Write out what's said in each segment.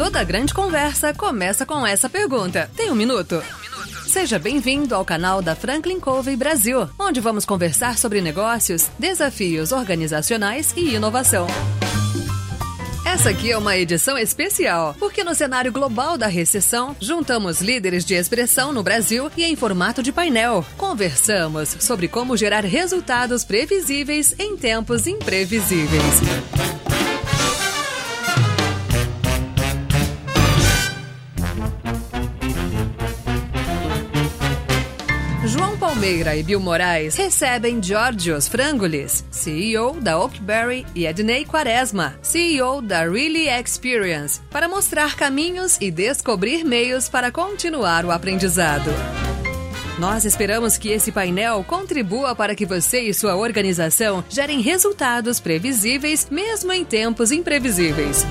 Toda grande conversa começa com essa pergunta. Tem um minuto? Seja bem-vindo ao canal da Franklin Covey Brasil, onde vamos conversar sobre negócios, desafios organizacionais e inovação. Essa aqui é uma edição especial, porque no cenário global da recessão, juntamos líderes de expressão no Brasil e em formato de painel. Conversamos sobre como gerar resultados previsíveis em tempos imprevisíveis. Palmeira e Bill Moraes recebem Georgios Frangulis, CEO da Oakberry, e Ednei Quaresma, CEO da Really Experience, para mostrar caminhos e descobrir meios para continuar o aprendizado. Nós esperamos que esse painel contribua para que você e sua organização gerem resultados previsíveis, mesmo em tempos imprevisíveis.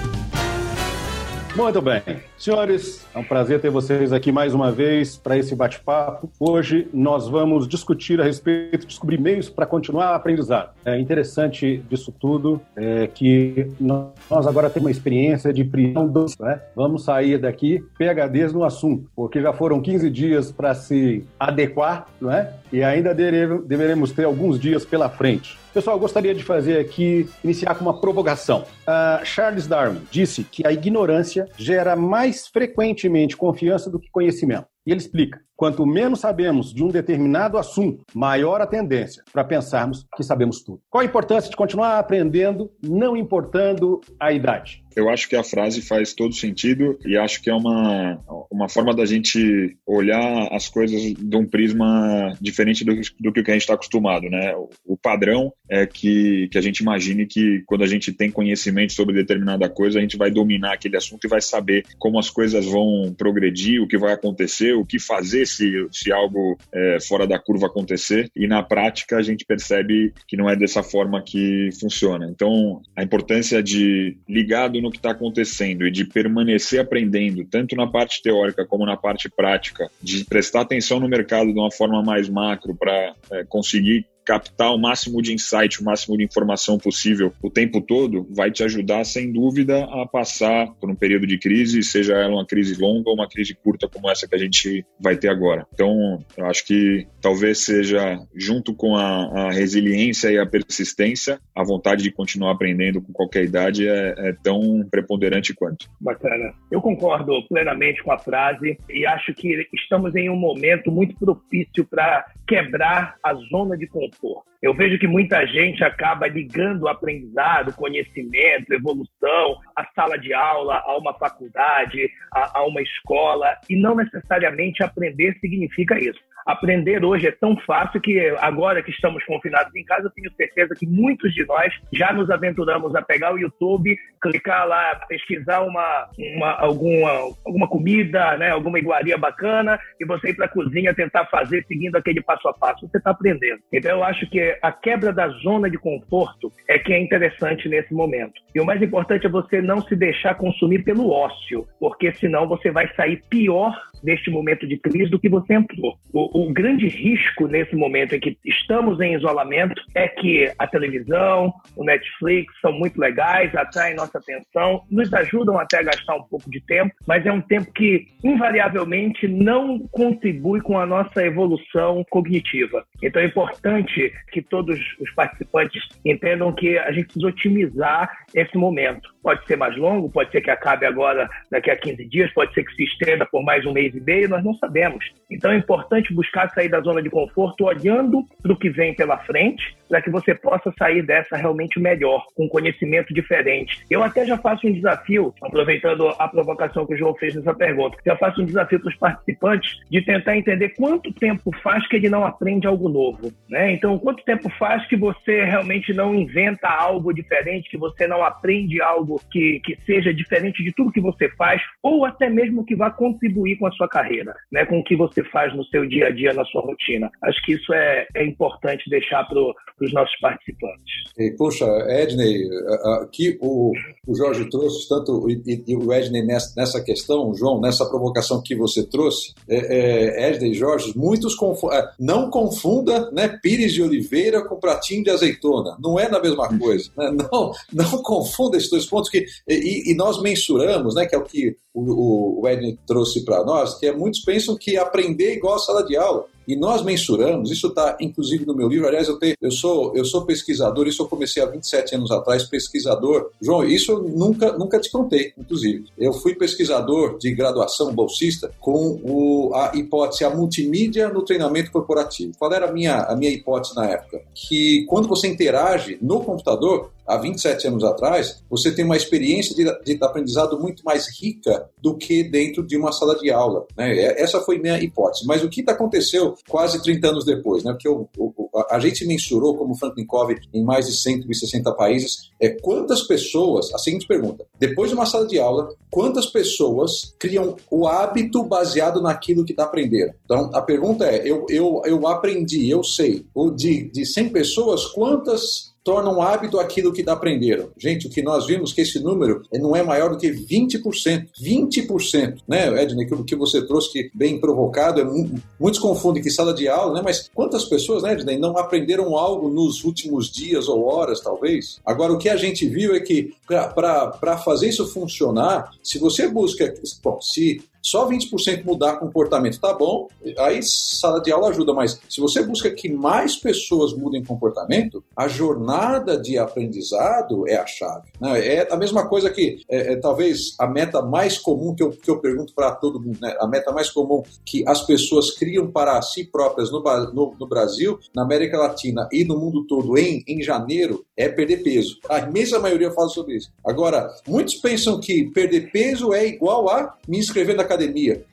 Muito bem. Senhores, é um prazer ter vocês aqui mais uma vez para esse bate-papo. Hoje nós vamos discutir a respeito, descobrir meios para continuar a aprendizado. É interessante disso tudo é que nós agora temos uma experiência de prisão doce, né? Vamos sair daqui PHDs no assunto, porque já foram 15 dias para se adequar, não é? E ainda deveremos ter alguns dias pela frente. Pessoal, eu gostaria de fazer aqui, iniciar com uma provocação. Uh, Charles Darwin disse que a ignorância gera mais frequentemente confiança do que conhecimento. E ele explica: quanto menos sabemos de um determinado assunto, maior a tendência para pensarmos que sabemos tudo. Qual a importância de continuar aprendendo, não importando a idade? Eu acho que a frase faz todo sentido e acho que é uma, uma forma da gente olhar as coisas de um prisma diferente do, do que a gente está acostumado, né? O, padrão é que, que a gente imagine que quando a gente tem conhecimento sobre determinada coisa, a gente vai dominar aquele assunto e vai saber como as coisas vão progredir, o que vai acontecer, o que fazer se, se algo é, fora da curva acontecer. E na prática a gente percebe que não é dessa forma que funciona. Então, a importância de ligado no que está acontecendo e de permanecer aprendendo, tanto na parte teórica como na parte prática, de prestar atenção no mercado de uma forma mais macro para é, conseguir captar o máximo de insight, o máximo de informação possível o tempo todo, vai te ajudar, sem dúvida, a passar por um período de crise, seja ela uma crise longa ou uma crise curta como essa que a gente vai ter agora. Então, eu acho que talvez seja, junto com a, a resiliência e a persistência, a vontade de continuar aprendendo com qualquer idade é, é tão preponderante quanto. Bacana. Eu concordo plenamente com a frase e acho que estamos em um momento muito propício para quebrar a zona de conforto. Eu vejo que muita gente acaba ligando o aprendizado, conhecimento, evolução, a sala de aula, a uma faculdade, a, a uma escola, e não necessariamente aprender significa isso aprender hoje é tão fácil que agora que estamos confinados em casa, eu tenho certeza que muitos de nós já nos aventuramos a pegar o YouTube, clicar lá, pesquisar uma, uma alguma, alguma comida, né, alguma iguaria bacana e você ir para a cozinha tentar fazer seguindo aquele passo a passo. Você está aprendendo. Então eu acho que a quebra da zona de conforto é que é interessante nesse momento. E o mais importante é você não se deixar consumir pelo ócio, porque senão você vai sair pior neste momento de crise do que você entrou. O, o, grande risco nesse momento em que estamos em isolamento é que a televisão, o Netflix são muito legais, atraem nossa atenção, nos ajudam até a gastar um pouco de tempo, mas é um tempo que invariavelmente não contribui com a nossa evolução cognitiva. Então é importante que todos os participantes entendam que a gente precisa otimizar esse momento. Pode ser mais longo, pode ser que acabe agora daqui a 15 dias, pode ser que se estenda por mais um mês mês e meio, nós não sabemos. Então é importante buscar sair da zona de conforto olhando para o que vem pela frente, para que você possa sair dessa realmente melhor, com conhecimento diferente. Eu até já faço um desafio, aproveitando a provocação que o João fez nessa pergunta, já faço um desafio para os participantes de tentar entender quanto tempo faz que ele não aprende algo novo. Né? Então, quanto tempo faz que você realmente não inventa algo diferente, que você não aprende algo que, que seja diferente de tudo que você faz, ou até mesmo que vá contribuir com a sua carreira, né, com o que você faz no seu dia a dia, na sua rotina. Acho que isso é, é importante deixar para os nossos participantes. E, puxa, Edney, aqui o, o Jorge trouxe, tanto e, e o Edney nessa, nessa questão, João, nessa provocação que você trouxe, é, é, Edney e Jorge, muitos é, não confunda né, pires de oliveira com pratinho de azeitona. Não é na mesma coisa. Né? Não, não confunda esses dois pontos que e, e nós mensuramos, né, que é o que o, o Edney trouxe para nós, que é, muitos pensam que aprender é igual a sala de aula. E nós mensuramos, isso está inclusive no meu livro, aliás, eu, tenho, eu, sou, eu sou pesquisador, isso eu comecei há 27 anos atrás, pesquisador. João, isso eu nunca, nunca te contei, inclusive. Eu fui pesquisador de graduação bolsista com o, a hipótese, a multimídia no treinamento corporativo. Qual era a minha, a minha hipótese na época? Que quando você interage no computador, há 27 anos atrás, você tem uma experiência de, de aprendizado muito mais rica do que dentro de uma sala de aula. Né? É, essa foi minha hipótese. Mas o que aconteceu quase 30 anos depois? Né? Porque o, o, a gente mensurou, como Franklin Covey, em mais de 160 países, é quantas pessoas, a seguinte pergunta, depois de uma sala de aula, quantas pessoas criam o hábito baseado naquilo que está aprendendo? Então, a pergunta é, eu, eu, eu aprendi, eu sei, de, de 100 pessoas, quantas tornam um hábito aquilo que aprenderam. Gente, o que nós vimos que esse número não é maior do que 20%. 20%, né, Edney, aquilo que você trouxe que bem provocado, é muitos confundem que sala de aula, né, mas quantas pessoas, né, Edney, não aprenderam algo nos últimos dias ou horas, talvez? Agora, o que a gente viu é que para fazer isso funcionar, se você busca, bom, se só 20% mudar comportamento tá bom, aí sala de aula ajuda, mas se você busca que mais pessoas mudem comportamento, a jornada de aprendizado é a chave. Né? É a mesma coisa que é, é, talvez a meta mais comum que eu, que eu pergunto para todo mundo, né? a meta mais comum que as pessoas criam para si próprias no, no, no, Brasil, na América Latina e no mundo todo em, em janeiro é perder peso. A imensa maioria fala sobre isso. Agora, muitos pensam que perder peso é igual a me inscrever na academia.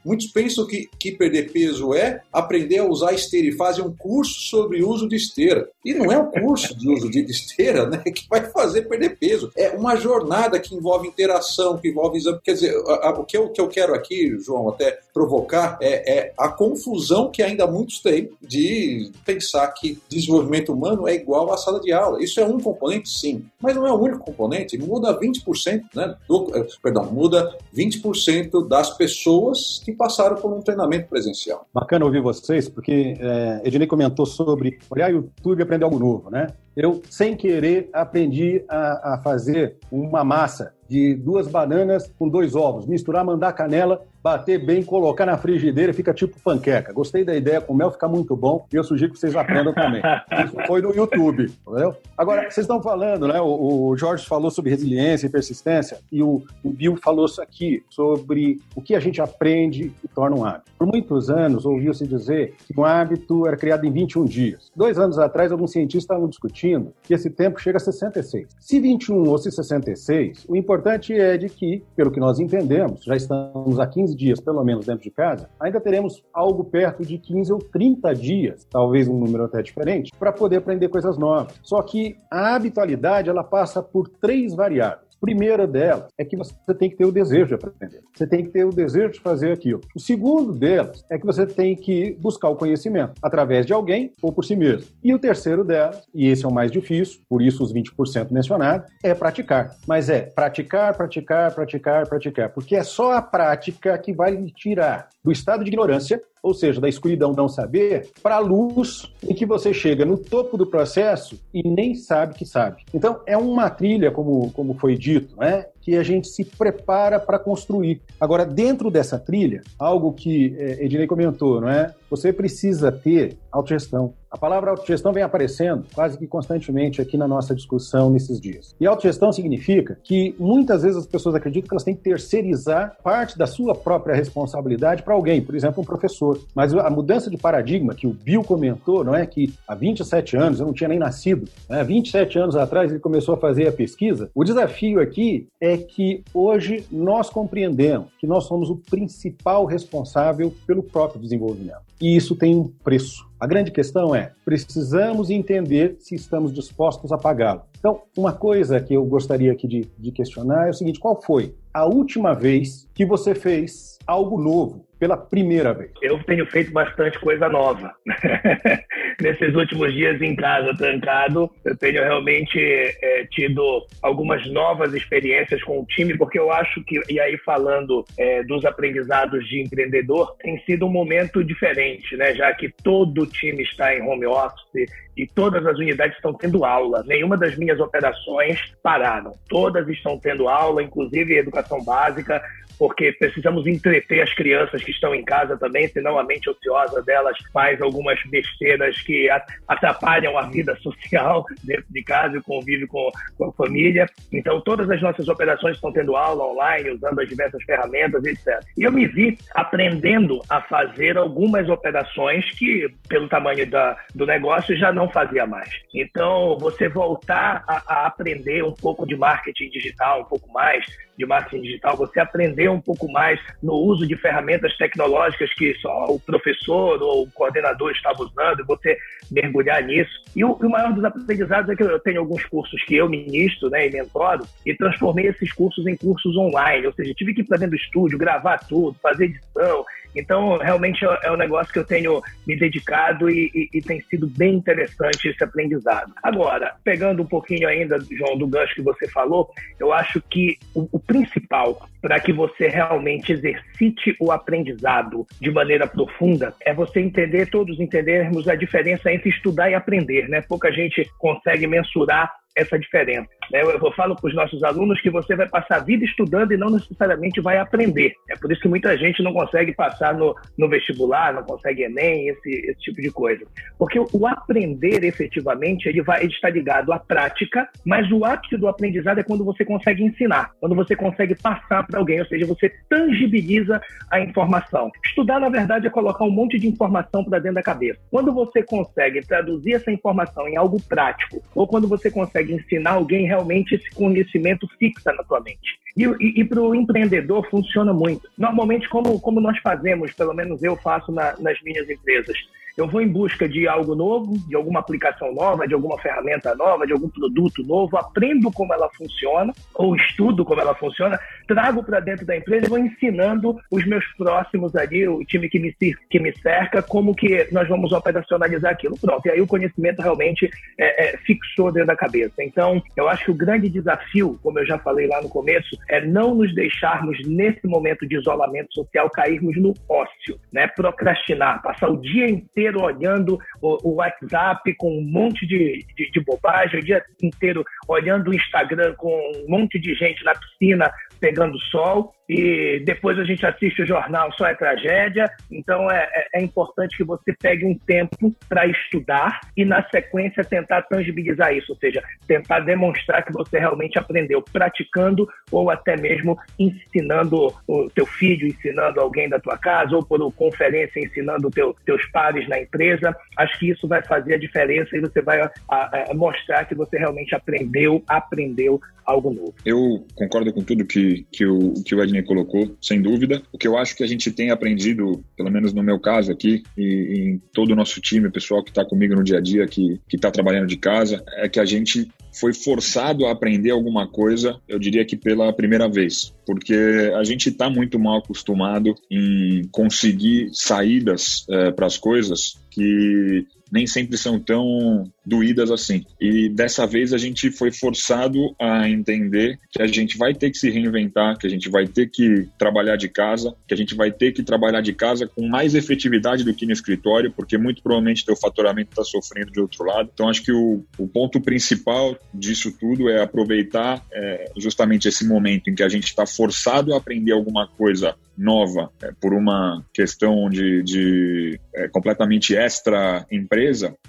Muitos pensam que, que perder peso é aprender a usar esteira e fazem um curso sobre uso de esteira. E não é um curso de uso de esteira né, que vai fazer perder peso. É uma jornada que envolve interação, que envolve exame. Quer dizer, a, a, o que eu, que eu quero aqui, João, até provocar é, é a confusão que ainda muitos têm de pensar que desenvolvimento humano é igual à sala de aula. Isso é um componente, sim, mas não é o único componente. Muda 20%, né? Do, eh, perdão, muda 20% das pessoas que passaram por um treinamento presencial. Bacana ouvir vocês, porque é, Ednei comentou sobre olhar YouTube e aprender algo novo, né? Eu, sem querer, aprendi a, a fazer uma massa de duas bananas com dois ovos, misturar, mandar canela, bater bem, colocar na frigideira, fica tipo panqueca. Gostei da ideia, com mel fica muito bom e eu sugiro que vocês aprendam também. Isso foi no YouTube, entendeu? Agora, vocês estão falando, né? O, o Jorge falou sobre resiliência e persistência e o, o Bill falou isso aqui, sobre o que a gente aprende e torna um hábito. Por muitos anos, ouviu-se dizer que um hábito era criado em 21 dias. Dois anos atrás, alguns cientistas estavam discutindo que esse tempo chega a 66. Se 21 ou se 66, o importante é de que, pelo que nós entendemos, já estamos há 15 dias, pelo menos, dentro de casa, ainda teremos algo perto de 15 ou 30 dias, talvez um número até diferente, para poder aprender coisas novas. Só que a habitualidade, ela passa por três variáveis. Primeira delas é que você tem que ter o desejo de aprender. Você tem que ter o desejo de fazer aquilo. O segundo delas é que você tem que buscar o conhecimento através de alguém ou por si mesmo. E o terceiro delas, e esse é o mais difícil, por isso os 20% mencionados, é praticar. Mas é praticar, praticar, praticar, praticar. Porque é só a prática que vai lhe tirar do estado de ignorância ou seja, da escuridão não saber, para a luz em que você chega no topo do processo e nem sabe que sabe. Então, é uma trilha, como, como foi dito, né? que a gente se prepara para construir. Agora, dentro dessa trilha, algo que é, Ednei comentou, não é? Você precisa ter autogestão. A palavra autogestão vem aparecendo quase que constantemente aqui na nossa discussão nesses dias. E autogestão significa que muitas vezes as pessoas acreditam que elas têm que terceirizar parte da sua própria responsabilidade para alguém, por exemplo, um professor. Mas a mudança de paradigma que o Bill comentou, não é que há 27 anos, eu não tinha nem nascido, né? 27 anos atrás ele começou a fazer a pesquisa. O desafio aqui é que hoje nós compreendemos que nós somos o principal responsável pelo próprio desenvolvimento. E isso tem um preço. A grande questão é: precisamos entender se estamos dispostos a pagá-lo. Então, uma coisa que eu gostaria aqui de, de questionar é o seguinte: qual foi a última vez que você fez algo novo pela primeira vez? Eu tenho feito bastante coisa nova. nesses últimos dias em casa, trancado, eu tenho realmente é, tido algumas novas experiências com o time, porque eu acho que, e aí falando é, dos aprendizados de empreendedor, tem sido um momento diferente, né? Já que todo o time está em home office e todas as unidades estão tendo aula. Nenhuma das minhas operações pararam. Todas estão tendo aula, inclusive educação básica porque precisamos entreter as crianças que estão em casa também, senão a mente ociosa delas faz algumas besteiras que atrapalham a vida social dentro de casa e o convívio com, com a família. Então, todas as nossas operações estão tendo aula online, usando as diversas ferramentas, etc. E eu me vi aprendendo a fazer algumas operações que, pelo tamanho da, do negócio, já não fazia mais. Então, você voltar a, a aprender um pouco de marketing digital, um pouco mais, de marketing digital, você aprender um pouco mais no uso de ferramentas tecnológicas que só o professor ou o coordenador estava usando, você mergulhar nisso. E o, o, maior dos aprendizados é que eu tenho alguns cursos que eu ministro né, e mentoro e transformei esses cursos em cursos online, ou seja, tive que ir para dentro do estúdio, gravar tudo, fazer edição, então, realmente é, é um negócio que eu tenho me dedicado e, e, e, tem sido bem interessante esse aprendizado. Agora, pegando um pouquinho ainda, João, do gancho que você falou, eu acho que o, o principal para que você realmente exercite o aprendizado de maneira profunda é você entender, todos entendermos a diferença entre estudar e aprender, né? Pouca gente consegue mensurar essa diferença. Né? Eu, falo para os nossos alunos que você vai passar a vida estudando e não necessariamente vai aprender. É por isso que muita gente não consegue passar no, no vestibular, não consegue Enem, esse, esse tipo de coisa. Porque o aprender efetivamente, ele, vai, ele está ligado à prática, mas o ápice do aprendizado é quando você consegue ensinar, quando você consegue passar para alguém, ou seja, você tangibiliza a informação. Estudar, na verdade, é colocar um monte de informação para dentro da cabeça. Quando você consegue traduzir essa informação em algo prático, ou quando você consegue consegue ensinar alguém, realmente esse conhecimento fixa na tua mente. E, e, e para o empreendedor funciona muito. Normalmente, como, como nós fazemos, pelo menos eu faço na, nas minhas empresas, eu vou em busca de algo novo, de alguma aplicação nova, de alguma ferramenta nova, de algum produto novo, aprendo como ela funciona, ou estudo como ela funciona, trago para dentro da empresa e vou ensinando os meus próximos ali, o time que me, que me cerca, como que nós vamos operacionalizar aquilo. Pronto, e aí o conhecimento realmente é, é, fixou dentro da cabeça. Então, eu acho que o grande desafio, como eu já falei lá no começo, é não nos deixarmos, nesse momento de isolamento social, cairmos no ócio, né? procrastinar, passar o dia inteiro inteiro olhando o, o WhatsApp com um monte de, de, de, bobagem, o dia inteiro olhando o Instagram com um monte de gente na piscina pegando sol e depois a gente assiste o jornal Só é Tragédia. Então é, é, é importante que você pegue um tempo para estudar e, na sequência, tentar tangibilizar isso, ou seja, tentar demonstrar que você realmente aprendeu praticando ou até mesmo ensinando o teu filho, ensinando alguém da tua casa ou por conferência ensinando teu, teus pares na empresa. Acho que isso vai fazer a diferença e você vai a, a, mostrar que você realmente aprendeu, aprendeu algo novo. Eu concordo com tudo que, que, o, que o Ednei colocou, sem dúvida. O que eu acho que a gente tem aprendido, pelo menos no meu caso aqui, e, e em todo o nosso time, o pessoal que está comigo no dia a dia, que está trabalhando de casa, é que a gente foi forçado a aprender alguma coisa, eu diria que pela primeira vez, porque a gente está muito mal acostumado em conseguir saídas é, para as coisas que nem sempre são tão doídas assim. E dessa vez a gente foi forçado a entender que a gente vai ter que se reinventar, que a gente vai ter que trabalhar de casa, que a gente vai ter que trabalhar de casa com mais efetividade do que no escritório, porque muito provavelmente teu faturamento está sofrendo de outro lado. Então acho que o, o ponto principal disso tudo é aproveitar é, justamente esse momento em que a gente está forçado a aprender alguma coisa nova é, por uma questão de, de é, completamente extra empresa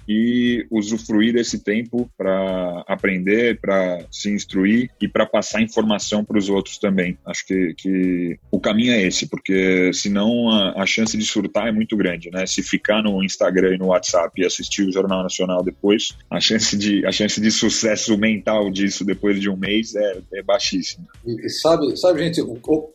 e usufruir desse tempo para aprender, para se instruir e para passar informação para os outros também. Acho que, que o caminho é esse, porque senão a, a chance de surtar é muito grande, né? Se ficar no Instagram e no WhatsApp e assistir o Jornal Nacional depois, a chance de, a chance de sucesso mental disso depois de um mês é, é baixíssima. E, sabe, sabe, gente,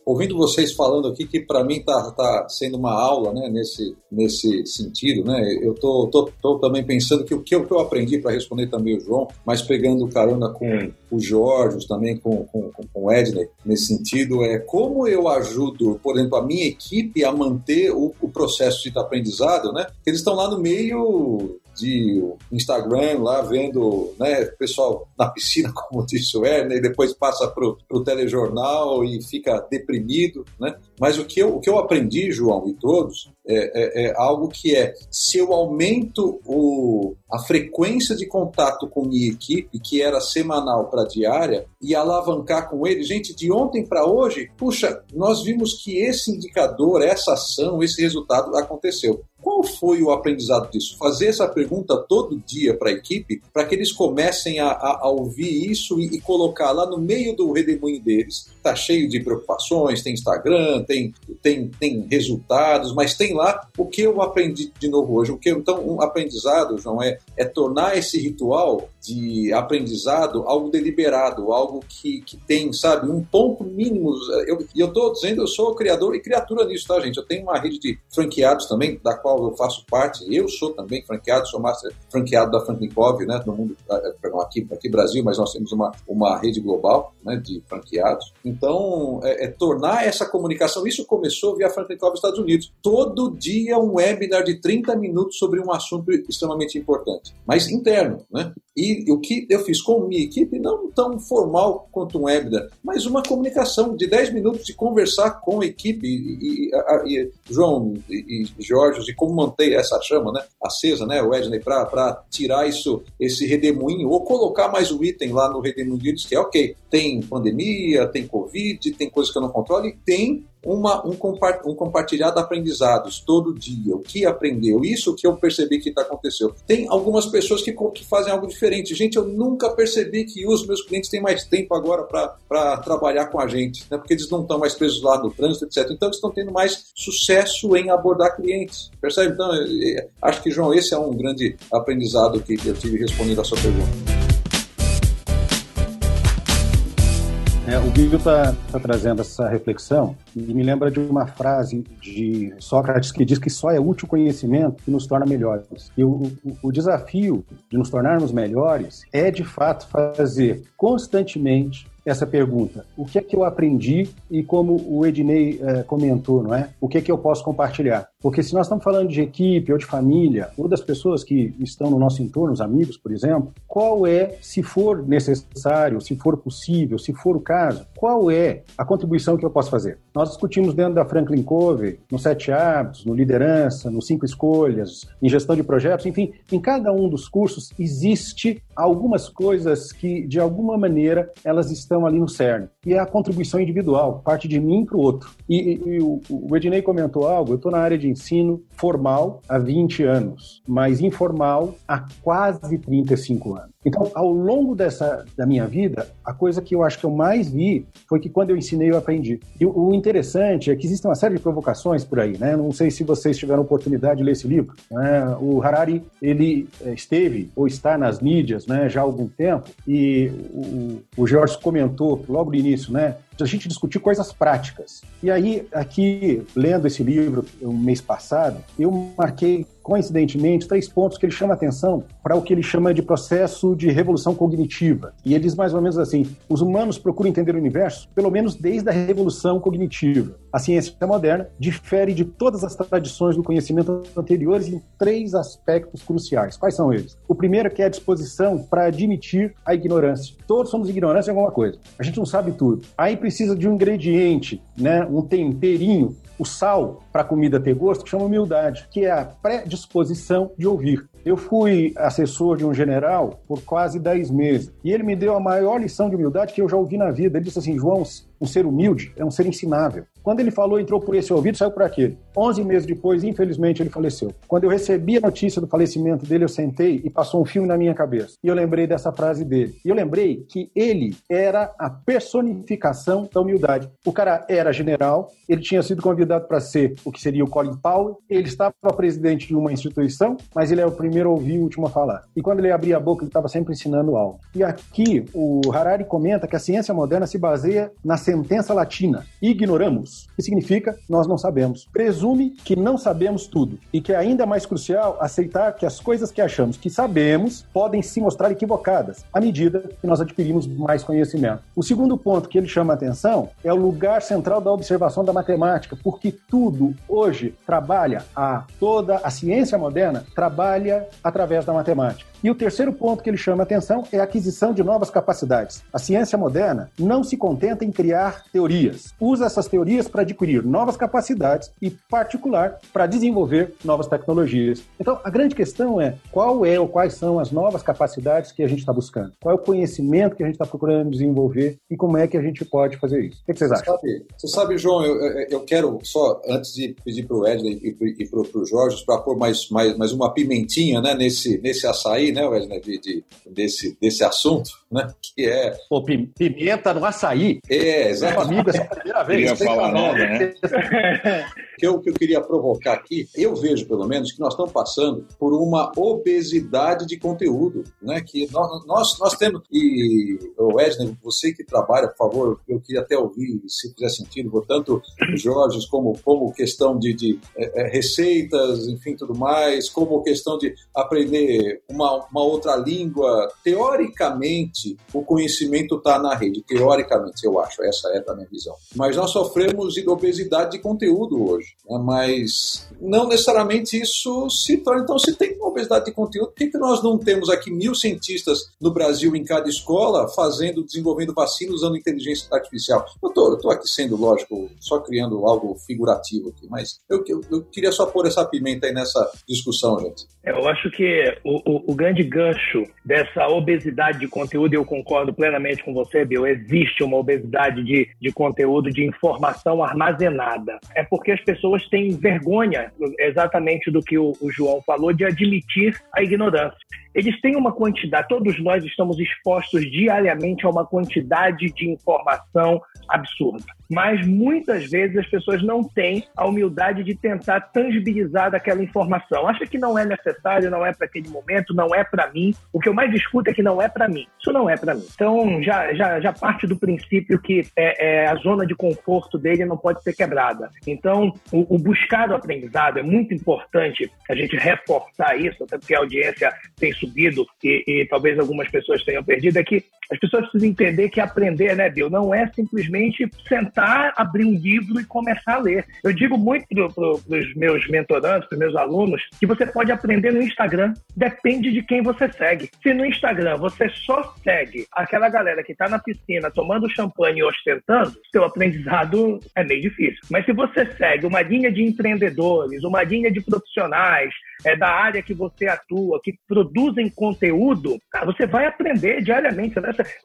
ouvindo vocês falando aqui, que para mim está tá sendo uma aula né, nesse, nesse sentido. Né? Eu tô, tô, tô, também pensando que o que eu, que eu aprendi para responder também o João, mas pegando carona com o Jorge, também com, com, com o Edney, nesse sentido, é como eu ajudo, por exemplo, a minha equipe a manter o, o processo de aprendizado, né? Eles estão lá no meio de Instagram lá vendo né, pessoal na piscina, como disse o Werner, e depois passa para o telejornal e fica deprimido. Né? Mas o que, eu, o que eu aprendi, João, e todos, é, é, é algo que é, se eu aumento o, a frequência de contato com minha equipe, que era semanal para diária, e alavancar com ele, gente, de ontem para hoje, puxa, nós vimos que esse indicador, essa ação, esse resultado aconteceu. Qual foi o aprendizado disso? Fazer essa pergunta todo dia para a equipe, para que eles comecem a, a, a ouvir isso e, e, colocar lá no meio do redemoinho deles. Está cheio de preocupações, tem Instagram, tem, tem, tem resultados, mas tem lá o que eu aprendi de novo hoje. O que, então, um aprendizado, João, é, é tornar esse ritual de aprendizado algo deliberado, algo que, que tem, sabe, um ponto mínimo. E eu estou dizendo, eu sou criador e criatura nisso, tá, gente? Eu tenho uma rede de franqueados também, da qual eu faço parte. Eu sou também franqueado, sou master franqueado da Franklin né, no mundo, eh, perdão, aqui, aqui Brasil, mas nós temos uma, uma rede global né, de franqueados. Então, é, é tornar essa comunicação, isso começou via Franklin Covey Estados Unidos. Todo dia um webinar de 30 minutos sobre um assunto extremamente importante, mas interno, né? E o que eu fiz com minha equipe, não tão formal quanto um webinar, mas uma comunicação de 10 minutos de conversar com a equipe. E, e, e João e, e Jorge, de como manter essa chama né, acesa, né, o Edney, para tirar isso, esse redemoinho, ou colocar mais um item lá no redemoinho deles, que é ok, tem pandemia, tem Covid, tem coisas que eu não controlo, e tem uma, um, um compartilhar de aprendizados todo dia, o que aprendeu, isso que eu percebi que está acontecendo. Tem algumas pessoas que, que fazem algo diferente. Gente, eu nunca percebi que os meus clientes têm mais tempo agora para trabalhar com a gente, né? porque eles não estão mais presos lá no trânsito, etc. Então, eles estão tendo mais sucesso em abordar clientes. Percebe? Então, acho que, João, esse é um grande aprendizado que eu tive respondendo a sua pergunta. É, o Guilherme está tá trazendo essa reflexão e me lembra de uma frase de Sócrates que diz que só é útil conhecimento que nos torna melhores. E o, o, o desafio de nos tornarmos melhores é, de fato, fazer constantemente essa pergunta. O que é que eu aprendi e como o Ednei é, comentou, não é? O que é que eu posso compartilhar? Porque se nós estamos falando de equipe ou de família, ou das pessoas que estão no nosso entorno, os amigos, por exemplo, qual é, se for necessário, se for possível, se for o caso, qual é a contribuição que eu posso fazer? Nós discutimos dentro da Franklin Covey, no Sete Hábitos, no Liderança, no Cinco Escolhas, em Gestão de Projetos, enfim, em cada um dos cursos existe algumas coisas que, de alguma maneira, elas estão ali no cerne. E é a contribuição individual, parte de mim para o outro. E, e o, o Ednei comentou algo, eu estou na área de ensino formal há 20 anos, mas informal há quase 35 anos. Então, ao longo dessa da minha vida, a coisa que eu acho que eu mais vi foi que quando eu ensinei, eu aprendi. E o, interessante é que existe uma série de provocações por aí, né? Não sei se vocês tiveram oportunidade de ler esse livro. Né? O Harari, ele eh, esteve ou está nas mídias né, já há algum tempo e o, o Jorge comentou logo no início, né? a gente discutir coisas práticas. E aí, aqui, lendo esse livro um mês passado, eu marquei coincidentemente, três pontos que ele chama atenção para o que ele chama de processo de revolução cognitiva. E ele diz mais ou menos assim: os humanos procuram entender o universo, pelo menos desde a revolução cognitiva. A ciência moderna difere de todas as tradições do conhecimento anteriores em três aspectos cruciais. Quais são eles? O primeiro é que é a disposição para admitir a ignorância. Todos somos ignorantes em alguma coisa. A gente não sabe tudo. Aí precisa de um ingrediente, né, um temperinho o sal para a comida ter gosto, que chama humildade, que é a predisposição de ouvir. Eu fui assessor de um general por quase 10 meses e ele me deu a maior lição de humildade que eu já ouvi na vida. Ele disse assim: João, um ser humilde é um ser ensinável. Quando ele falou, entrou por esse ouvido, saiu por aquele. Onze meses depois, infelizmente, ele faleceu. Quando eu recebi a notícia do falecimento dele, eu sentei e passou um filme na minha cabeça. E eu lembrei dessa frase dele. E eu lembrei que ele era a personificação da humildade. O cara era general, ele tinha sido convidado para ser o que seria o Colin Powell, ele estava presidente de uma instituição, mas ele é o primeiro a ouvir e o último a falar. E quando ele abria a boca, ele estava sempre ensinando algo. E aqui, o Harari comenta que a ciência moderna se baseia na sentença latina: ignoramos, que significa nós não sabemos. Presume que não sabemos tudo e que é ainda mais crucial aceitar que as coisas que achamos que sabemos podem se mostrar equivocadas à medida que nós adquirimos mais conhecimento. O segundo ponto que ele chama a atenção é o lugar central da observação da matemática, porque tudo hoje trabalha a toda a ciência moderna trabalha através da matemática. E o terceiro ponto que ele chama a atenção é a aquisição de novas capacidades. A ciência moderna não se contenta em criar teorias, usa essas teorias para adquirir novas capacidades e, particular, para desenvolver novas tecnologias. Então, a grande questão é qual é ou quais são as novas capacidades que a gente está buscando, qual é o conhecimento que a gente está procurando desenvolver e como é que a gente pode fazer isso. O que vocês acham? Você sabe, você sabe João, eu, eu quero só, antes de pedir para o Edley e para o Jorge, para pôr mais, mais, mais uma pimentinha né, nesse, nesse açaí, né, Wesley, de, de, desse, desse assunto, né? Que é. Pô, pimenta no açaí. É, exatamente. Meu amigo, essa primeira vez. Queria falar nada, né? que eu, que eu queria provocar aqui, eu vejo pelo menos que nós estamos passando por uma obesidade de conteúdo, né? Que nós, nós, nós temos, e o Wesley, você que trabalha, por favor, eu queria até ouvir, se fizer sentido, tanto Jorge como, como questão de, de é, é, receitas, enfim, tudo mais, como questão de aprender uma, uma outra língua. Teoricamente, o conhecimento está na rede, teoricamente, eu acho, essa é a minha visão. Mas nós sofremos de obesidade de conteúdo hoje. Né? Mas não necessariamente isso se torna. Então, se tem obesidade de conteúdo, por que, que nós não temos aqui mil cientistas no Brasil, em cada escola, fazendo, desenvolvendo vacina usando inteligência artificial? Eu estou aqui sendo, lógico, só criando algo figurativo aqui, mas eu, eu, eu, queria só pôr essa pimenta aí nessa discussão, gente. É, eu acho que o, o, o grande gancho dessa obesidade de conteúdo, eu concordo plenamente com você, Bill, existe uma obesidade de, de conteúdo, de informação armazenada. É porque as pessoas têm vergonha, exatamente do que o, o João falou, de admitir a ignorância eles têm uma quantidade, todos nós estamos expostos diariamente a uma quantidade de informação absurda. Mas muitas vezes as pessoas não têm a humildade de tentar tangibilizar daquela informação. Acha que não é necessário, não é para aquele momento, não é para mim. O que eu mais escuto é que não é para mim. Isso não é para mim. Então já, já, já parte do princípio que é, é, a zona de conforto dele não pode ser quebrada. Então o, o buscar o aprendizado é muito importante a gente reforçar isso, até porque a audiência tem subido e, e, talvez algumas pessoas tenham perdido, é que as pessoas precisam entender que aprender, né, Bill, não é simplesmente sentar, abrir um livro e começar a ler. Eu digo muito para pro, os meus mentorantes, para meus alunos, que você pode aprender no Instagram. Depende de quem você segue. Se no Instagram você só segue aquela galera que está na piscina tomando champanhe e ostentando, seu aprendizado é meio difícil. Mas se você segue uma linha de empreendedores, uma linha de profissionais, é, da área que você atua, que produzem conteúdo, cara, você vai aprender diariamente.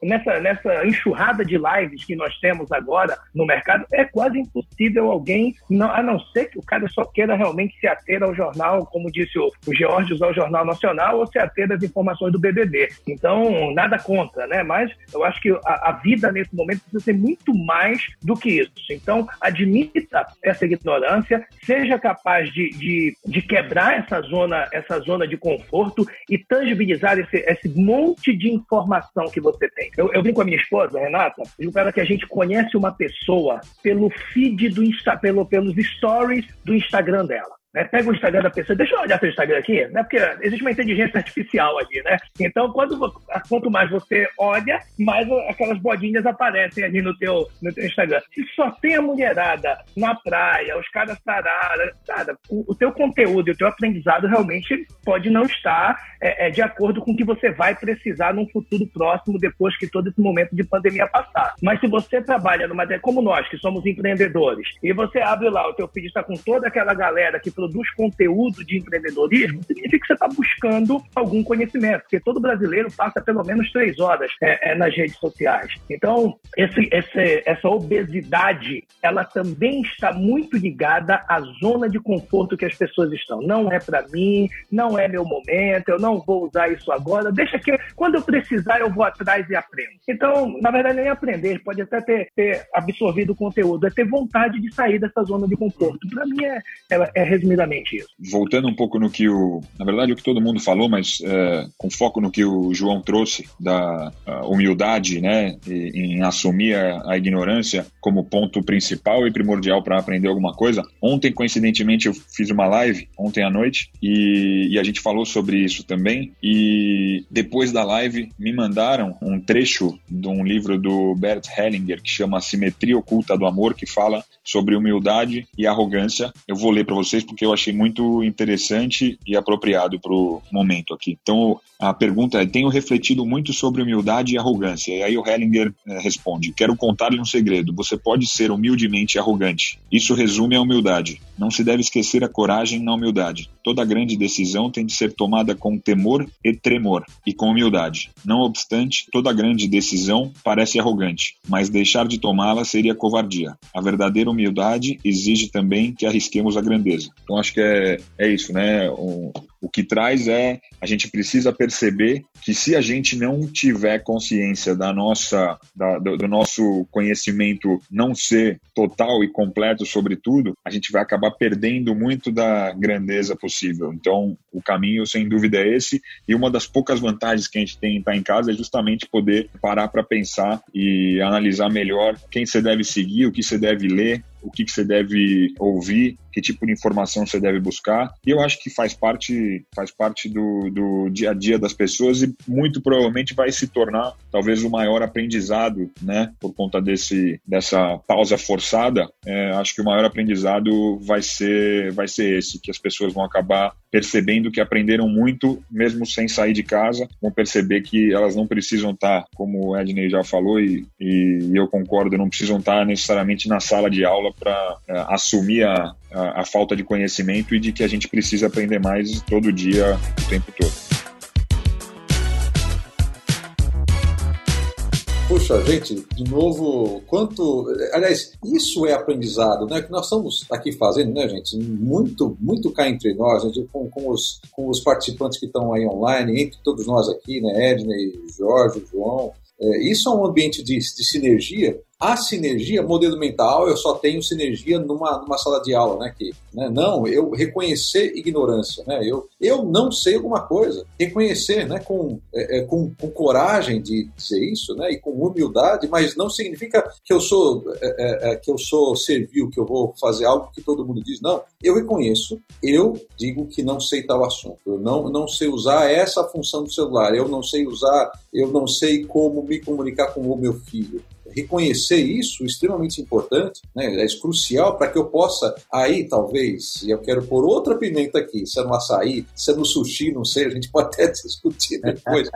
Nessa, nessa, enxurrada de lives que nós temos agora no mercado, é quase impossível alguém, não, a não ser que o cara só queira realmente se ater ao jornal, como disse o, o Georges, ao Jornal Nacional, ou se ater às informações do BBB. Então, nada contra, né? Mas eu acho que a, a vida nesse momento precisa ser muito mais do que isso. Então, admita essa ignorância, seja capaz de, de, de quebrar essas zona, essa zona de conforto e tangibilizar esse, esse monte de informação que você tem. Eu, eu vim com a minha esposa, Renata, e digo para que a gente conhece uma pessoa pelo feed do Insta, pelo, pelos stories do Instagram dela. Né? Pega o Instagram da pessoa, deixa eu olhar seu Instagram aqui, né? Porque existe uma inteligência artificial ali, né? Então, quando, quanto mais você olha, mais aquelas bodinhas aparecem ali no teu, no teu Instagram. Se só tem a mulherada na praia, os caras saradas, cara, o, o teu conteúdo e o teu aprendizado realmente pode não estar é, é, de acordo com o que você vai precisar num futuro próximo, depois que todo esse momento de pandemia passar. Mas se você trabalha numa como nós, que somos empreendedores, e você abre lá, o teu feed está com toda aquela galera que produz conteúdo de empreendedorismo, significa que você está buscando algum conhecimento, porque todo brasileiro passa pelo menos três horas é, é, nas redes sociais. Então, esse, esse, essa obesidade, ela também está muito ligada à zona de conforto que as pessoas estão. Não é para mim, não é meu momento, eu não vou usar isso agora, deixa que quando eu precisar eu vou atrás e aprendo. Então, na verdade, nem aprender, pode até ter, ter absorvido o conteúdo, é ter vontade de sair dessa zona de conforto. Para mim é, é, é resumidamente isso. Voltando um pouco no que o, na verdade, o que todo mundo falou, mas é, com foco no que o João trouxe da humildade, né, em, assumir a, a, ignorância como ponto principal e primordial para aprender alguma coisa. Ontem, coincidentemente, eu fiz uma live ontem à noite e, e a gente falou sobre isso também. E depois da live me mandaram um trecho de um livro do Bert Hellinger que chama Simetria Oculta do Amor, que fala sobre humildade e arrogância. Eu vou ler para vocês porque que eu achei muito interessante e apropriado para o momento aqui. Então, a pergunta é: tenho refletido muito sobre humildade e arrogância. E aí o Hellinger eh, responde: quero contar-lhe um segredo. Você pode ser humildemente arrogante. Isso resume a humildade. Não se deve esquecer a coragem na humildade. Toda grande decisão tem de ser tomada com temor e tremor e com humildade. Não obstante, toda grande decisão parece arrogante, mas deixar de tomá-la seria covardia. A verdadeira humildade exige também que arrisquemos a grandeza. Então acho que é, é isso, né? O, o que traz é a gente precisa perceber que se a gente não tiver consciência da nossa, da, do, do, nosso conhecimento não ser total e completo sobre tudo, a gente vai acabar perdendo muito da grandeza possível. Então, o caminho, sem dúvida, é esse. E uma das poucas vantagens que a gente tem em estar em casa é justamente poder parar para pensar e analisar melhor quem você deve seguir, o que você deve ler, o que, que você deve ouvir, que tipo de informação você deve buscar. E eu acho que faz parte, faz parte do, do dia a dia das pessoas e muito provavelmente vai se tornar talvez o maior aprendizado, né? Por conta desse, dessa pausa forçada, é, acho que o maior aprendizado vai ser, vai ser esse, que as pessoas vão acabar percebendo que aprenderam muito, mesmo sem sair de casa, vão perceber que elas não precisam estar, como o Edney já falou, e, e eu concordo, não precisam estar necessariamente na sala de aula para é, assumir a, a, a falta de conhecimento e de que a gente precisa aprender mais todo dia, o tempo todo. Puxa, gente, de novo, quanto. Aliás, isso é aprendizado, né? Que nós estamos aqui fazendo, né, gente? Muito, muito cá entre nós, gente, com, com, os, com os participantes que estão aí online, entre todos nós aqui, né? Edney, Jorge, João. É, isso é um ambiente de, de sinergia a sinergia, modelo mental, eu só tenho sinergia numa, numa sala de aula, né? Que, né? Não, eu reconhecer ignorância, né? Eu, eu não sei alguma coisa. Reconhecer, né? Com, é, é, com, com coragem de dizer isso, né? E com humildade, mas não significa que eu sou é, é, é, que eu sou servil, que eu vou fazer algo que todo mundo diz. Não, eu reconheço, eu digo que não sei tal assunto. Eu não, não sei usar essa função do celular. Eu não sei usar, eu não sei como me comunicar com o meu filho reconhecer isso extremamente importante, né? é crucial para que eu possa aí talvez, e eu quero pôr outra pimenta aqui, se é no açaí, se é no sushi, não sei, a gente pode até discutir depois,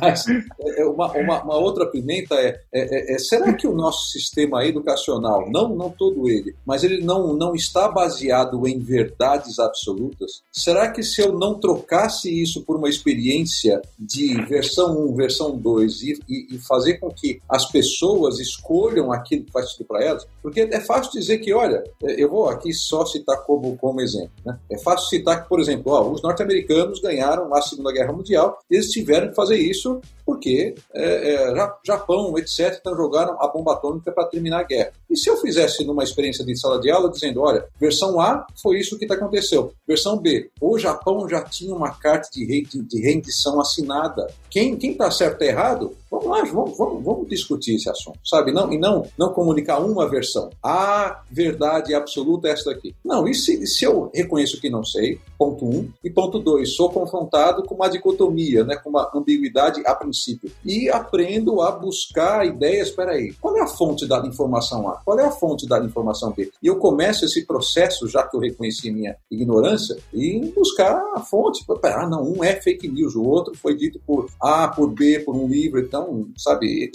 mas é, é uma, uma, uma, outra pimenta é, é, é, será que o nosso sistema educacional, não, não todo ele, mas ele não, não está baseado em verdades absolutas? Será que se eu não trocasse isso por uma experiência de versão 1, versão 2 e, e, e fazer com que as pessoas escolham aquilo que faz sentido para elas, porque é fácil dizer que, olha, é, eu vou aqui só citar como, como exemplo, né? É fácil citar que, por exemplo, ó, os norte-americanos ganharam a Segunda Guerra Mundial, eles tiveram que fazer isso porque é, é, Japão, etc., então jogaram a bomba atômica para terminar a guerra. E se eu fizesse numa experiência de sala de aula dizendo, olha, versão A foi isso que aconteceu, versão B, o Japão já tinha uma carta de, de, rendição assinada. Quem está certo ou errado, vamos lá, vamos, vamos, vamos discutir esse assunto sabe? Não, e não, não comunicar uma versão. A verdade absoluta é esta aqui. Não, e se, se eu reconheço que não sei, ponto um, e ponto dois, sou confrontado com uma dicotomia, né, com uma ambiguidade a princípio, e aprendo a buscar ideias, espera aí, qual é a fonte da informação A? Qual é a fonte da informação B? E eu começo esse processo, já que eu reconheci minha ignorância, em buscar a fonte. Ah, não, um é fake news, o outro foi dito por A, por B, por um livro, então, sabe,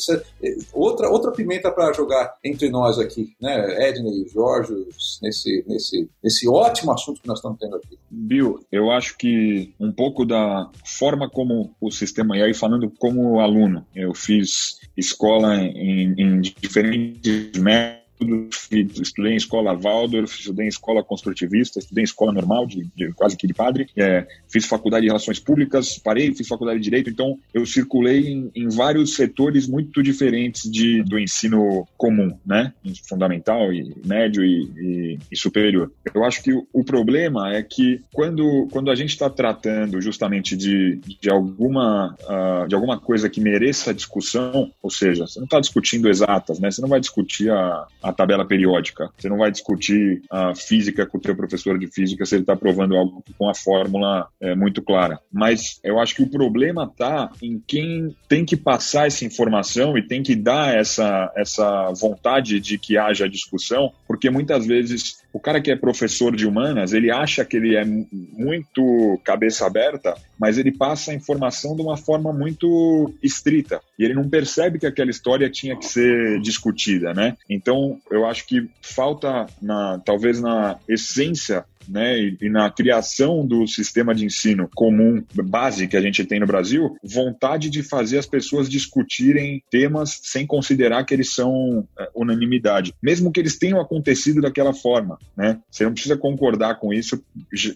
outra, outra pimenta para jogar entre nós aqui, né? Edney, Jorge, nesse, nesse, nesse ótimo assunto que nós estamos tendo aqui. Bill, eu acho que um pouco da forma como o sistema, e aí falando como aluno, eu fiz escola em, em diferentes métodos estudei em escola Waldorf, estudei em escola construtivista, estudei em escola normal, de, de quase que de padre, é, fiz faculdade de relações públicas, parei, fiz faculdade de direito, então eu circulei em, em vários setores muito diferentes de, do ensino comum, né, fundamental e médio e, e, e superior. Eu acho que o, o, problema é que quando, quando a gente está tratando justamente de, de alguma uh, de alguma coisa que mereça discussão, ou seja, você não está discutindo exatas, né, você não vai discutir a, a a tabela periódica. Você não vai discutir a física com o teu professor de física se ele está provando algo com a fórmula é, muito clara. Mas eu acho que o problema está em quem tem que passar essa informação e tem que dar essa, essa vontade de que haja discussão, porque muitas vezes o cara que é professor de humanas, ele acha que ele é muito cabeça aberta, mas ele passa a informação de uma forma muito estrita e ele não percebe que aquela história tinha que ser discutida, né? Então, eu acho que falta na talvez na essência né, e, na criação do sistema de ensino comum, base que a gente tem no Brasil, vontade de fazer as pessoas discutirem temas sem considerar que eles são é, unanimidade, mesmo que eles tenham acontecido daquela forma, né? Você não precisa concordar com isso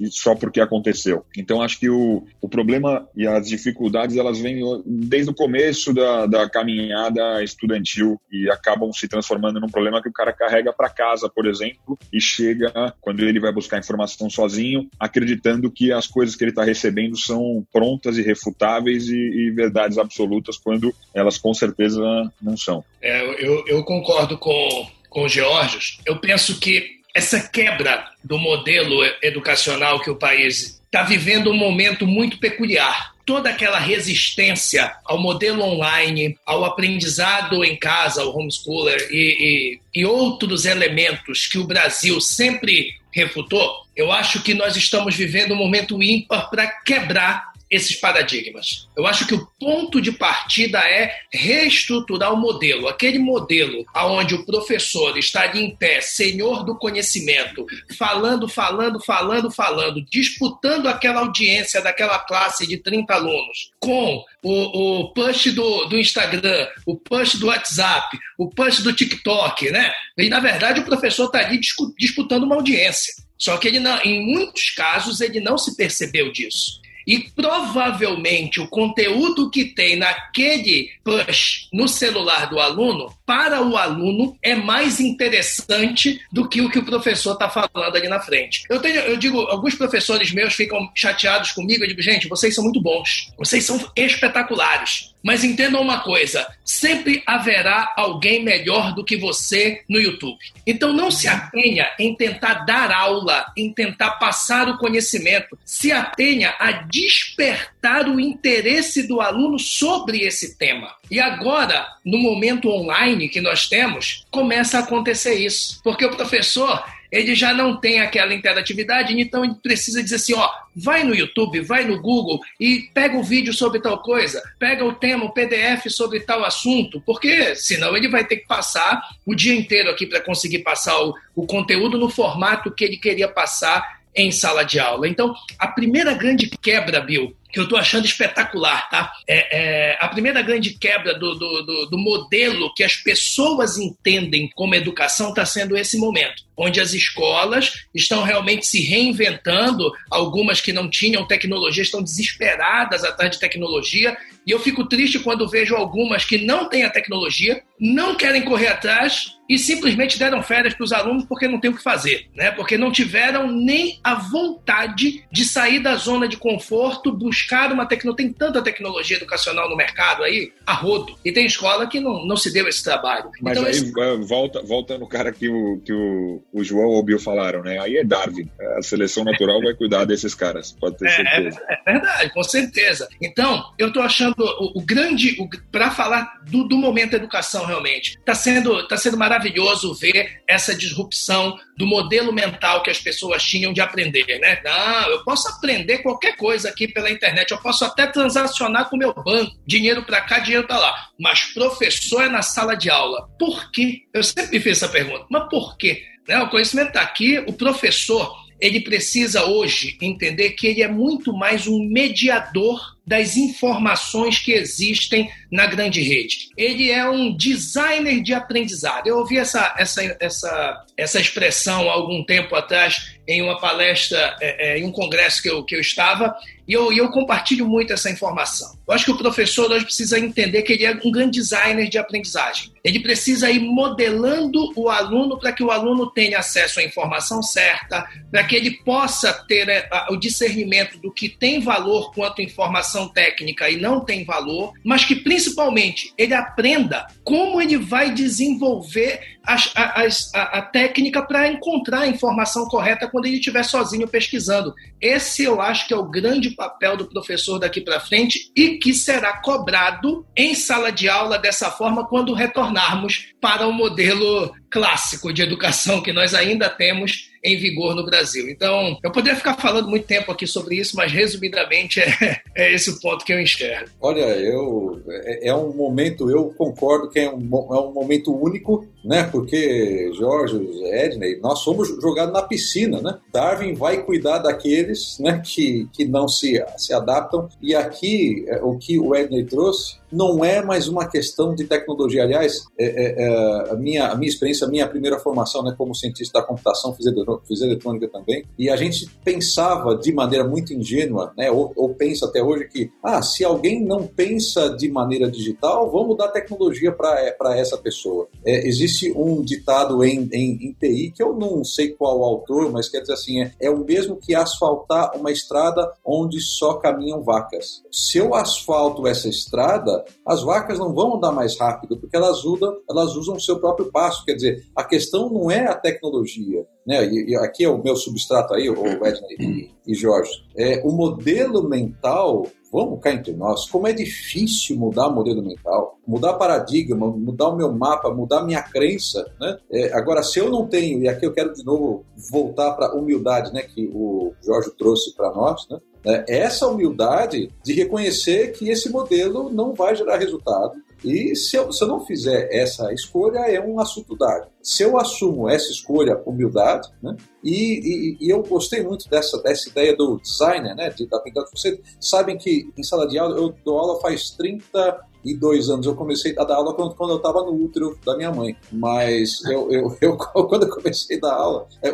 só porque aconteceu. Então, acho que o, o problema e as dificuldades, elas vêm desde o começo da, da caminhada estudantil e acabam se transformando num problema que o cara carrega para casa, por exemplo, e chega, quando ele vai buscar informação informação sozinho, acreditando que as coisas que ele está recebendo são prontas e refutáveis e, e, verdades absolutas, quando elas com certeza não são. É, eu, eu concordo com, com o Georgios. Eu penso que essa quebra do modelo educacional que o país está vivendo um momento muito peculiar toda aquela resistência ao modelo online, ao aprendizado em casa, ao homeschooler e, e, e outros elementos que o Brasil sempre refutou, eu acho que nós estamos vivendo um momento ímpar para quebrar esses paradigmas. Eu acho que o ponto de partida é reestruturar o modelo, aquele modelo aonde o professor está ali em pé, senhor do conhecimento, falando, falando, falando, falando, disputando aquela audiência daquela classe de 30 alunos com o, o push do, do Instagram, o push do WhatsApp, o push do TikTok, né? E na verdade o professor está ali disputando uma audiência. Só que ele não, em muitos casos ele não se percebeu disso. E provavelmente o conteúdo que tem naquele push no celular do aluno, para o aluno, é mais interessante do que o que o professor está falando ali na frente. Eu, tenho, eu digo, alguns professores meus ficam chateados comigo, eu digo, gente, vocês são muito bons, vocês são espetaculares. Mas entendam uma coisa: sempre haverá alguém melhor do que você no YouTube. Então não se atenha em tentar dar aula, em tentar passar o conhecimento. Se atenha a despertar o interesse do aluno sobre esse tema. E agora, no momento online que nós temos, começa a acontecer isso. Porque o professor ele já não tem aquela interatividade, então ele precisa dizer assim, ó, vai no YouTube, vai no Google e pega o vídeo sobre tal coisa, pega o tema, o PDF sobre tal assunto, porque senão ele vai ter que passar o dia inteiro aqui para conseguir passar o, o conteúdo no formato que ele queria passar em sala de aula. Então, a primeira grande quebra, Bill, que eu estou achando espetacular, tá? É, é, a primeira grande quebra do, do, do, do, modelo que as pessoas entendem como educação está sendo esse momento, onde as escolas estão realmente se reinventando, algumas que não tinham tecnologia estão desesperadas atrás de tecnologia, e eu fico triste quando vejo algumas que não têm a tecnologia, não querem correr atrás e simplesmente deram férias para os alunos porque não tem o que fazer, né? Porque não tiveram nem a vontade de sair da zona de conforto, buscar uma tecnologia. Tem tanta tecnologia educacional no mercado aí, a rodo. E tem escola que não, não se deu esse trabalho. Mas então, aí, esse... volta, volta no cara que, o, que o, o João ou o Bill falaram, né? Aí é Darwin. A seleção natural vai cuidar desses caras, pode ter é, certeza. É, é verdade, com certeza. Então, eu estou achando o, o grande, para falar do, do momento da educação realmente, está sendo, tá sendo maravilhoso ver essa disrupção do modelo mental que as pessoas tinham de aprender, né? Não, eu posso aprender qualquer coisa aqui pela internet, eu posso até transacionar com o meu banco, dinheiro para cá, dinheiro para lá, mas professor é na sala de aula. Por quê? Eu sempre fiz essa pergunta, mas por quê? Né? O conhecimento está aqui, o professor ele precisa hoje entender que ele é muito mais um mediador das informações que existem na grande rede. Ele é um designer de aprendizado. Eu ouvi essa, essa, essa, essa expressão há algum tempo atrás em uma palestra, é, é, em um congresso que eu, que eu estava, e eu, eu compartilho muito essa informação. Eu acho que o professor hoje precisa entender que ele é um grande designer de aprendizagem. Ele precisa ir modelando o aluno para que o aluno tenha acesso à informação certa, para que ele possa ter é, o discernimento do que tem valor quanto informação técnica e não tem valor, mas que principalmente ele aprenda como ele vai desenvolver a, a, a técnica para encontrar a informação correta quando ele estiver sozinho pesquisando. Esse eu acho que é o grande papel do professor daqui para frente e que será cobrado em sala de aula dessa forma quando retornarmos para o modelo clássico de educação que nós ainda temos em vigor no Brasil. Então, eu poderia ficar falando muito tempo aqui sobre isso, mas resumidamente é, é esse o ponto que eu enxergo. Olha, eu é, é um momento, eu concordo que é um, é um momento único, né? Porque Jorge, Edney, nós somos jogados na piscina, né? Darwin vai cuidar daqueles, né? Que, que não se, se adaptam. E aqui é, o que o Edney trouxe não é mais uma questão de tecnologia. Aliás, é, é, é, a, minha, a minha experiência, a minha primeira formação né, como cientista da computação, fiz, fiz eletrônica também, e a gente pensava de maneira muito ingênua, né, ou, ou, pensa até hoje que, ah, se alguém não pensa de maneira digital, vamos dar tecnologia para é, essa pessoa. É, existe um ditado em, em, em, TI, que eu não sei qual autor, mas quer dizer assim, é, é o mesmo que asfaltar uma estrada onde só caminham vacas. Se eu asfalto essa estrada, as vacas não vão andar mais rápido, porque elas usam, elas usam o seu próprio passo. Quer dizer, a questão não é a tecnologia. Né? E, e aqui é o meu substrato aí, o Wesley e, e Jorge. É, o modelo mental vamos cá entre nós, como é difícil mudar o modelo mental, mudar paradigma, mudar o meu mapa, mudar minha crença, né? É, agora, se eu não tenho, e aqui eu quero de novo voltar para a humildade, né, que o Jorge trouxe para nós, né? É, essa humildade de reconhecer que esse modelo não vai gerar resultado. E se eu, se eu não fizer essa escolha, é um assunto dado. Se eu assumo essa escolha, humildade, né? E, e, e, eu gostei muito dessa, dessa ideia do designer, né? De, da pintura. Vocês sabem que em sala de aula, eu dou aula faz 30 e dois anos. Eu comecei a dar aula quando, quando eu estava no útero da minha mãe. Mas eu, eu, eu quando eu comecei a dar aula, é,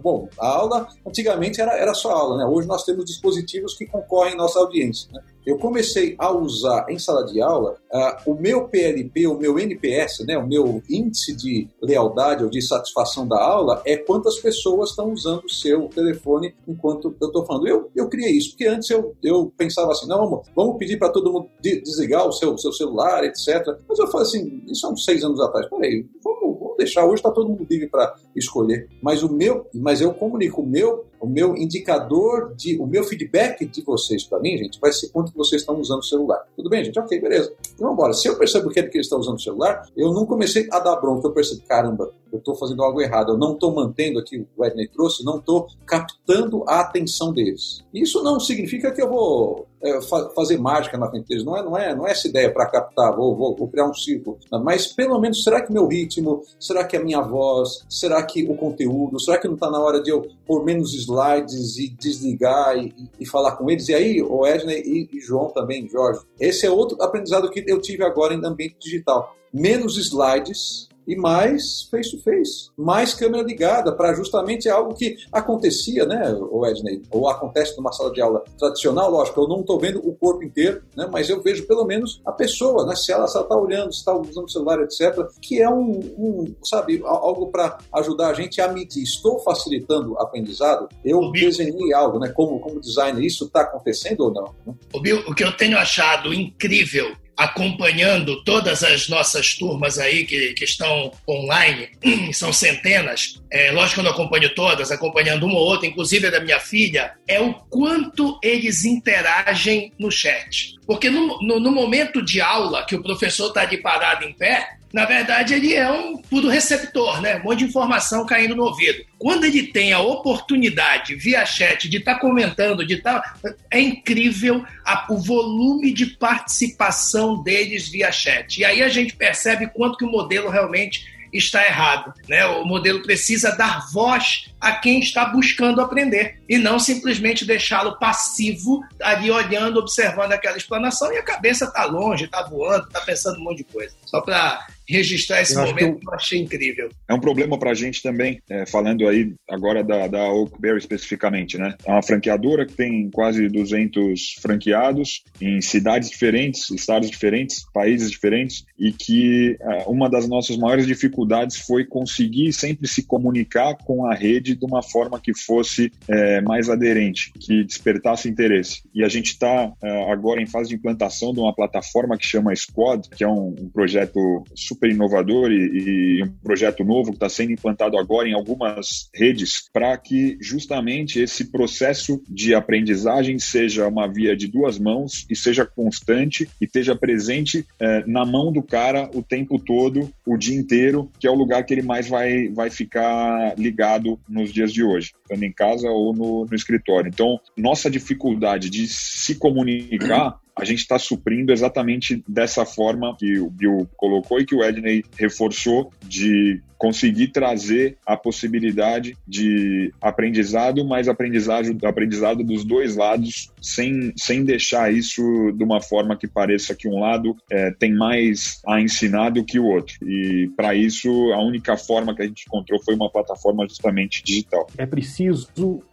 bom, a aula antigamente era, era só aula, né? Hoje nós temos dispositivos que concorrem nossa audiência. Né? Eu comecei a usar em sala de aula uh, o meu PLP, o meu NPS, né? O meu índice de lealdade ou de satisfação da aula é quantas pessoas estão usando o seu telefone enquanto eu estou falando. Eu, eu criei isso, porque antes eu, eu pensava assim, não, vamos, vamos pedir para todo mundo desligar o seu, seu celular, etc. Mas eu falei assim, isso há uns seis anos atrás. Peraí, vamos, deixar. Hoje está todo mundo livre para escolher. Mas o meu, mas eu comunico o meu, o meu indicador de, o meu feedback de vocês para mim, gente, vai ser quanto vocês estão usando o celular. Tudo bem, gente? Ok, beleza. Então, embora. Se eu percebo que, é que eles estão usando o celular, eu não comecei a dar bronca. Eu percebo, caramba, eu estou fazendo algo errado. Eu não estou mantendo aqui o Edney trouxe, não estou captando a atenção deles. Isso não significa que eu vou é, fa fazer mágica na frente deles. Não é, não é, não é essa ideia para captar, vou, vou, vou, criar um círculo. Mas pelo menos, será que meu ritmo, será que a minha voz, será que o conteúdo, será que não está na hora de eu pôr menos slides e desligar e, e, falar com eles? E aí, o Edney e, e João também, Jorge, esse é outro aprendizado que eu tive agora em ambiente digital. Menos slides, e mais face-to-face, mais câmera ligada, para justamente algo que acontecia, né, o Edney, ou acontece numa sala de aula tradicional, lógico, eu não estou vendo o corpo inteiro, né, mas eu vejo pelo menos a pessoa, né, se ela está olhando, se está usando o celular, etc., que é um, um sabe, algo para ajudar a gente a medir. Estou facilitando o aprendizado? Eu desenhei algo, né, como, como designer, isso está acontecendo ou não? Né? O Bill, o que eu tenho achado incrível acompanhando todas as nossas turmas aí que, que estão online, são centenas, é, lógico que eu não acompanho todas, acompanhando uma ou outra, inclusive a da minha filha, é o quanto eles interagem no chat. Porque no, no, no momento de aula, que o professor está de parado em pé, na verdade, ele é um puro receptor, né? Um monte de informação caindo no ouvido. Quando ele tem a oportunidade, via chat, de estar tá comentando, de estar. Tá... É incrível a, o volume de participação deles via chat. E aí a gente percebe quanto que o modelo realmente está errado. Né? O modelo precisa dar voz a quem está buscando aprender e não simplesmente deixá-lo passivo ali olhando, observando aquela explanação e a cabeça está longe, está voando, está pensando um monte de coisa. Só para registrar esse eu momento que eu achei incrível. É um problema para a gente também, é, falando aí agora da, da Oakberry especificamente, né? É uma franqueadora que tem quase 200 franqueados em cidades diferentes, estados diferentes, países diferentes e que é, uma das nossas maiores dificuldades foi conseguir sempre se comunicar com a rede de uma forma que fosse é, mais aderente, que despertasse interesse. E a gente está é, agora em fase de implantação de uma plataforma que chama Squad, que é um, um projeto projeto super inovador e, e um projeto novo que está sendo implantado agora em algumas redes para que justamente esse processo de aprendizagem seja uma via de duas mãos e seja constante e esteja presente é, na mão do cara o tempo todo, o dia inteiro, que é o lugar que ele mais vai, vai ficar ligado nos dias de hoje, estando em casa ou no, no escritório. Então, nossa dificuldade de se comunicar a gente está suprindo exatamente dessa forma que o Bill colocou e que o Edney reforçou de conseguir trazer a possibilidade de aprendizado, mas aprendizado, aprendizado dos dois lados, sem, sem deixar isso de uma forma que pareça que um lado é, tem mais a ensinar do que o outro. E para isso, a única forma que a gente encontrou foi uma plataforma justamente digital. É preciso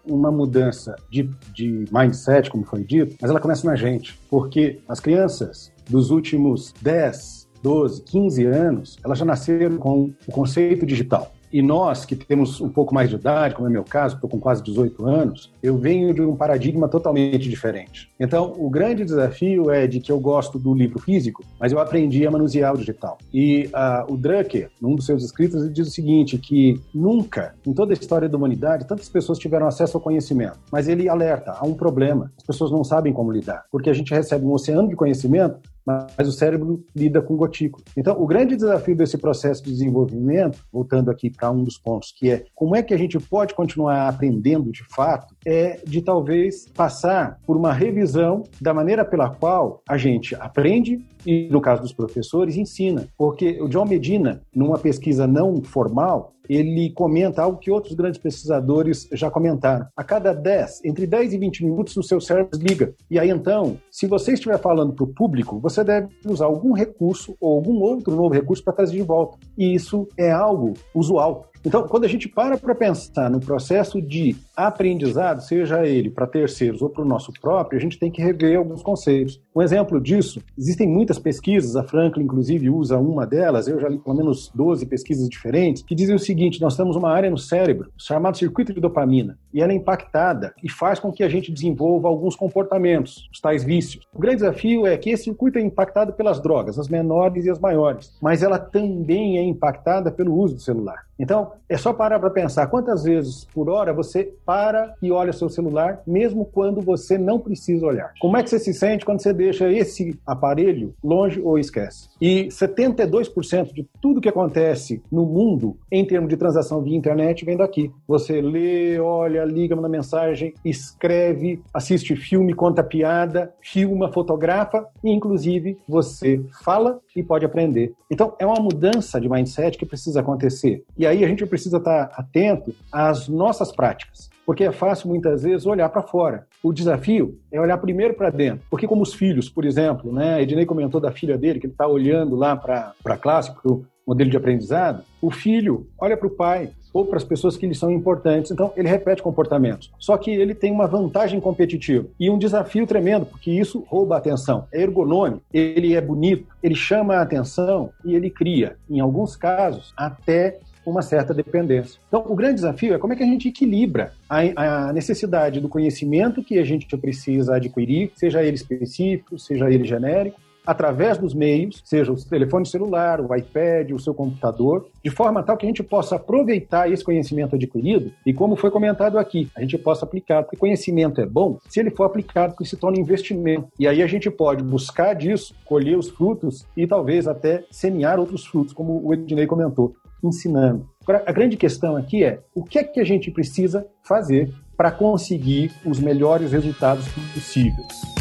uma mudança de, de mindset, como foi dito, mas ela começa na gente, porque as crianças dos últimos 10, 12, 15 anos, elas já nasceram com o conceito digital. E nós, que temos um pouco mais de idade, como é meu caso, estou com quase 18 anos, eu venho de um paradigma totalmente diferente. Então, o grande desafio é de que eu gosto do livro físico, mas eu aprendi a manusear o digital. E uh, o Drucker, num dos seus escritos, ele diz o seguinte, que nunca, em toda a história da humanidade, tantas pessoas tiveram acesso ao conhecimento. Mas ele alerta, há um problema, as pessoas não sabem como lidar, porque a gente recebe um oceano de conhecimento, mas o cérebro lida com gotículas. Então, o grande desafio desse processo de desenvolvimento, voltando aqui para um dos pontos, que é como é que a gente pode continuar aprendendo de fato, é de talvez passar por uma revisão da maneira pela qual a gente aprende e, no caso dos professores, ensina. Porque o John Medina, numa pesquisa não formal, ele comenta algo que outros grandes pesquisadores já comentaram. A cada 10, entre 10 e 20 minutos, o seu cérebro desliga. E aí, então, se você estiver falando para o público, você deve usar algum recurso ou algum outro novo recurso para trazer de volta. E isso é algo usual. Então, quando a gente para para pensar no processo de aprendizado, seja ele para terceiros ou para o nosso próprio, a gente tem que rever alguns conceitos. Um exemplo disso, existem muitas pesquisas, a Franklin, inclusive, usa uma delas, eu já li pelo menos 12 pesquisas diferentes, que dizem o seguinte: nós temos uma área no cérebro chamada circuito de dopamina, e ela é impactada e faz com que a gente desenvolva alguns comportamentos, os tais vícios. O grande desafio é que esse circuito é impactado pelas drogas, as menores e as maiores, mas ela também é impactada pelo uso do celular. Então, é só parar para pensar quantas vezes por hora você para e olha seu celular, mesmo quando você não precisa olhar. Como é que você se sente quando você deixa esse aparelho longe ou esquece? E 72% de tudo que acontece no mundo em termos de transação via internet vem daqui. Você lê, olha, liga, manda mensagem, escreve, assiste filme, conta piada, filma, fotografa e, inclusive, você fala e pode aprender. Então, é uma mudança de mindset que precisa acontecer. E aí a gente precisa estar atento às nossas práticas. Porque é fácil muitas vezes olhar para fora. O desafio é olhar primeiro para dentro. Porque, como os filhos, por exemplo, né? Ednei comentou da filha dele, que ele está olhando lá para a classe, para o modelo de aprendizado. O filho olha para o pai ou para as pessoas que lhe são importantes, então ele repete comportamentos. Só que ele tem uma vantagem competitiva e um desafio tremendo, porque isso rouba a atenção. É ergonômico, ele é bonito, ele chama a atenção e ele cria, em alguns casos, até uma certa dependência. Então, o grande desafio é como é que a gente equilibra a, a, necessidade do conhecimento que a gente precisa adquirir, seja ele específico, seja ele genérico, através dos meios, seja o telefone celular, o iPad, o seu computador, de forma tal que a gente possa aproveitar esse conhecimento adquirido e, como foi comentado aqui, a gente possa aplicar, porque conhecimento é bom se ele for aplicado, porque se torna investimento. E aí a gente pode buscar disso, colher os frutos e talvez até semear outros frutos, como o Ednei comentou, ensinando. A grande questão aqui é o que é que a gente precisa fazer para conseguir os melhores resultados possíveis.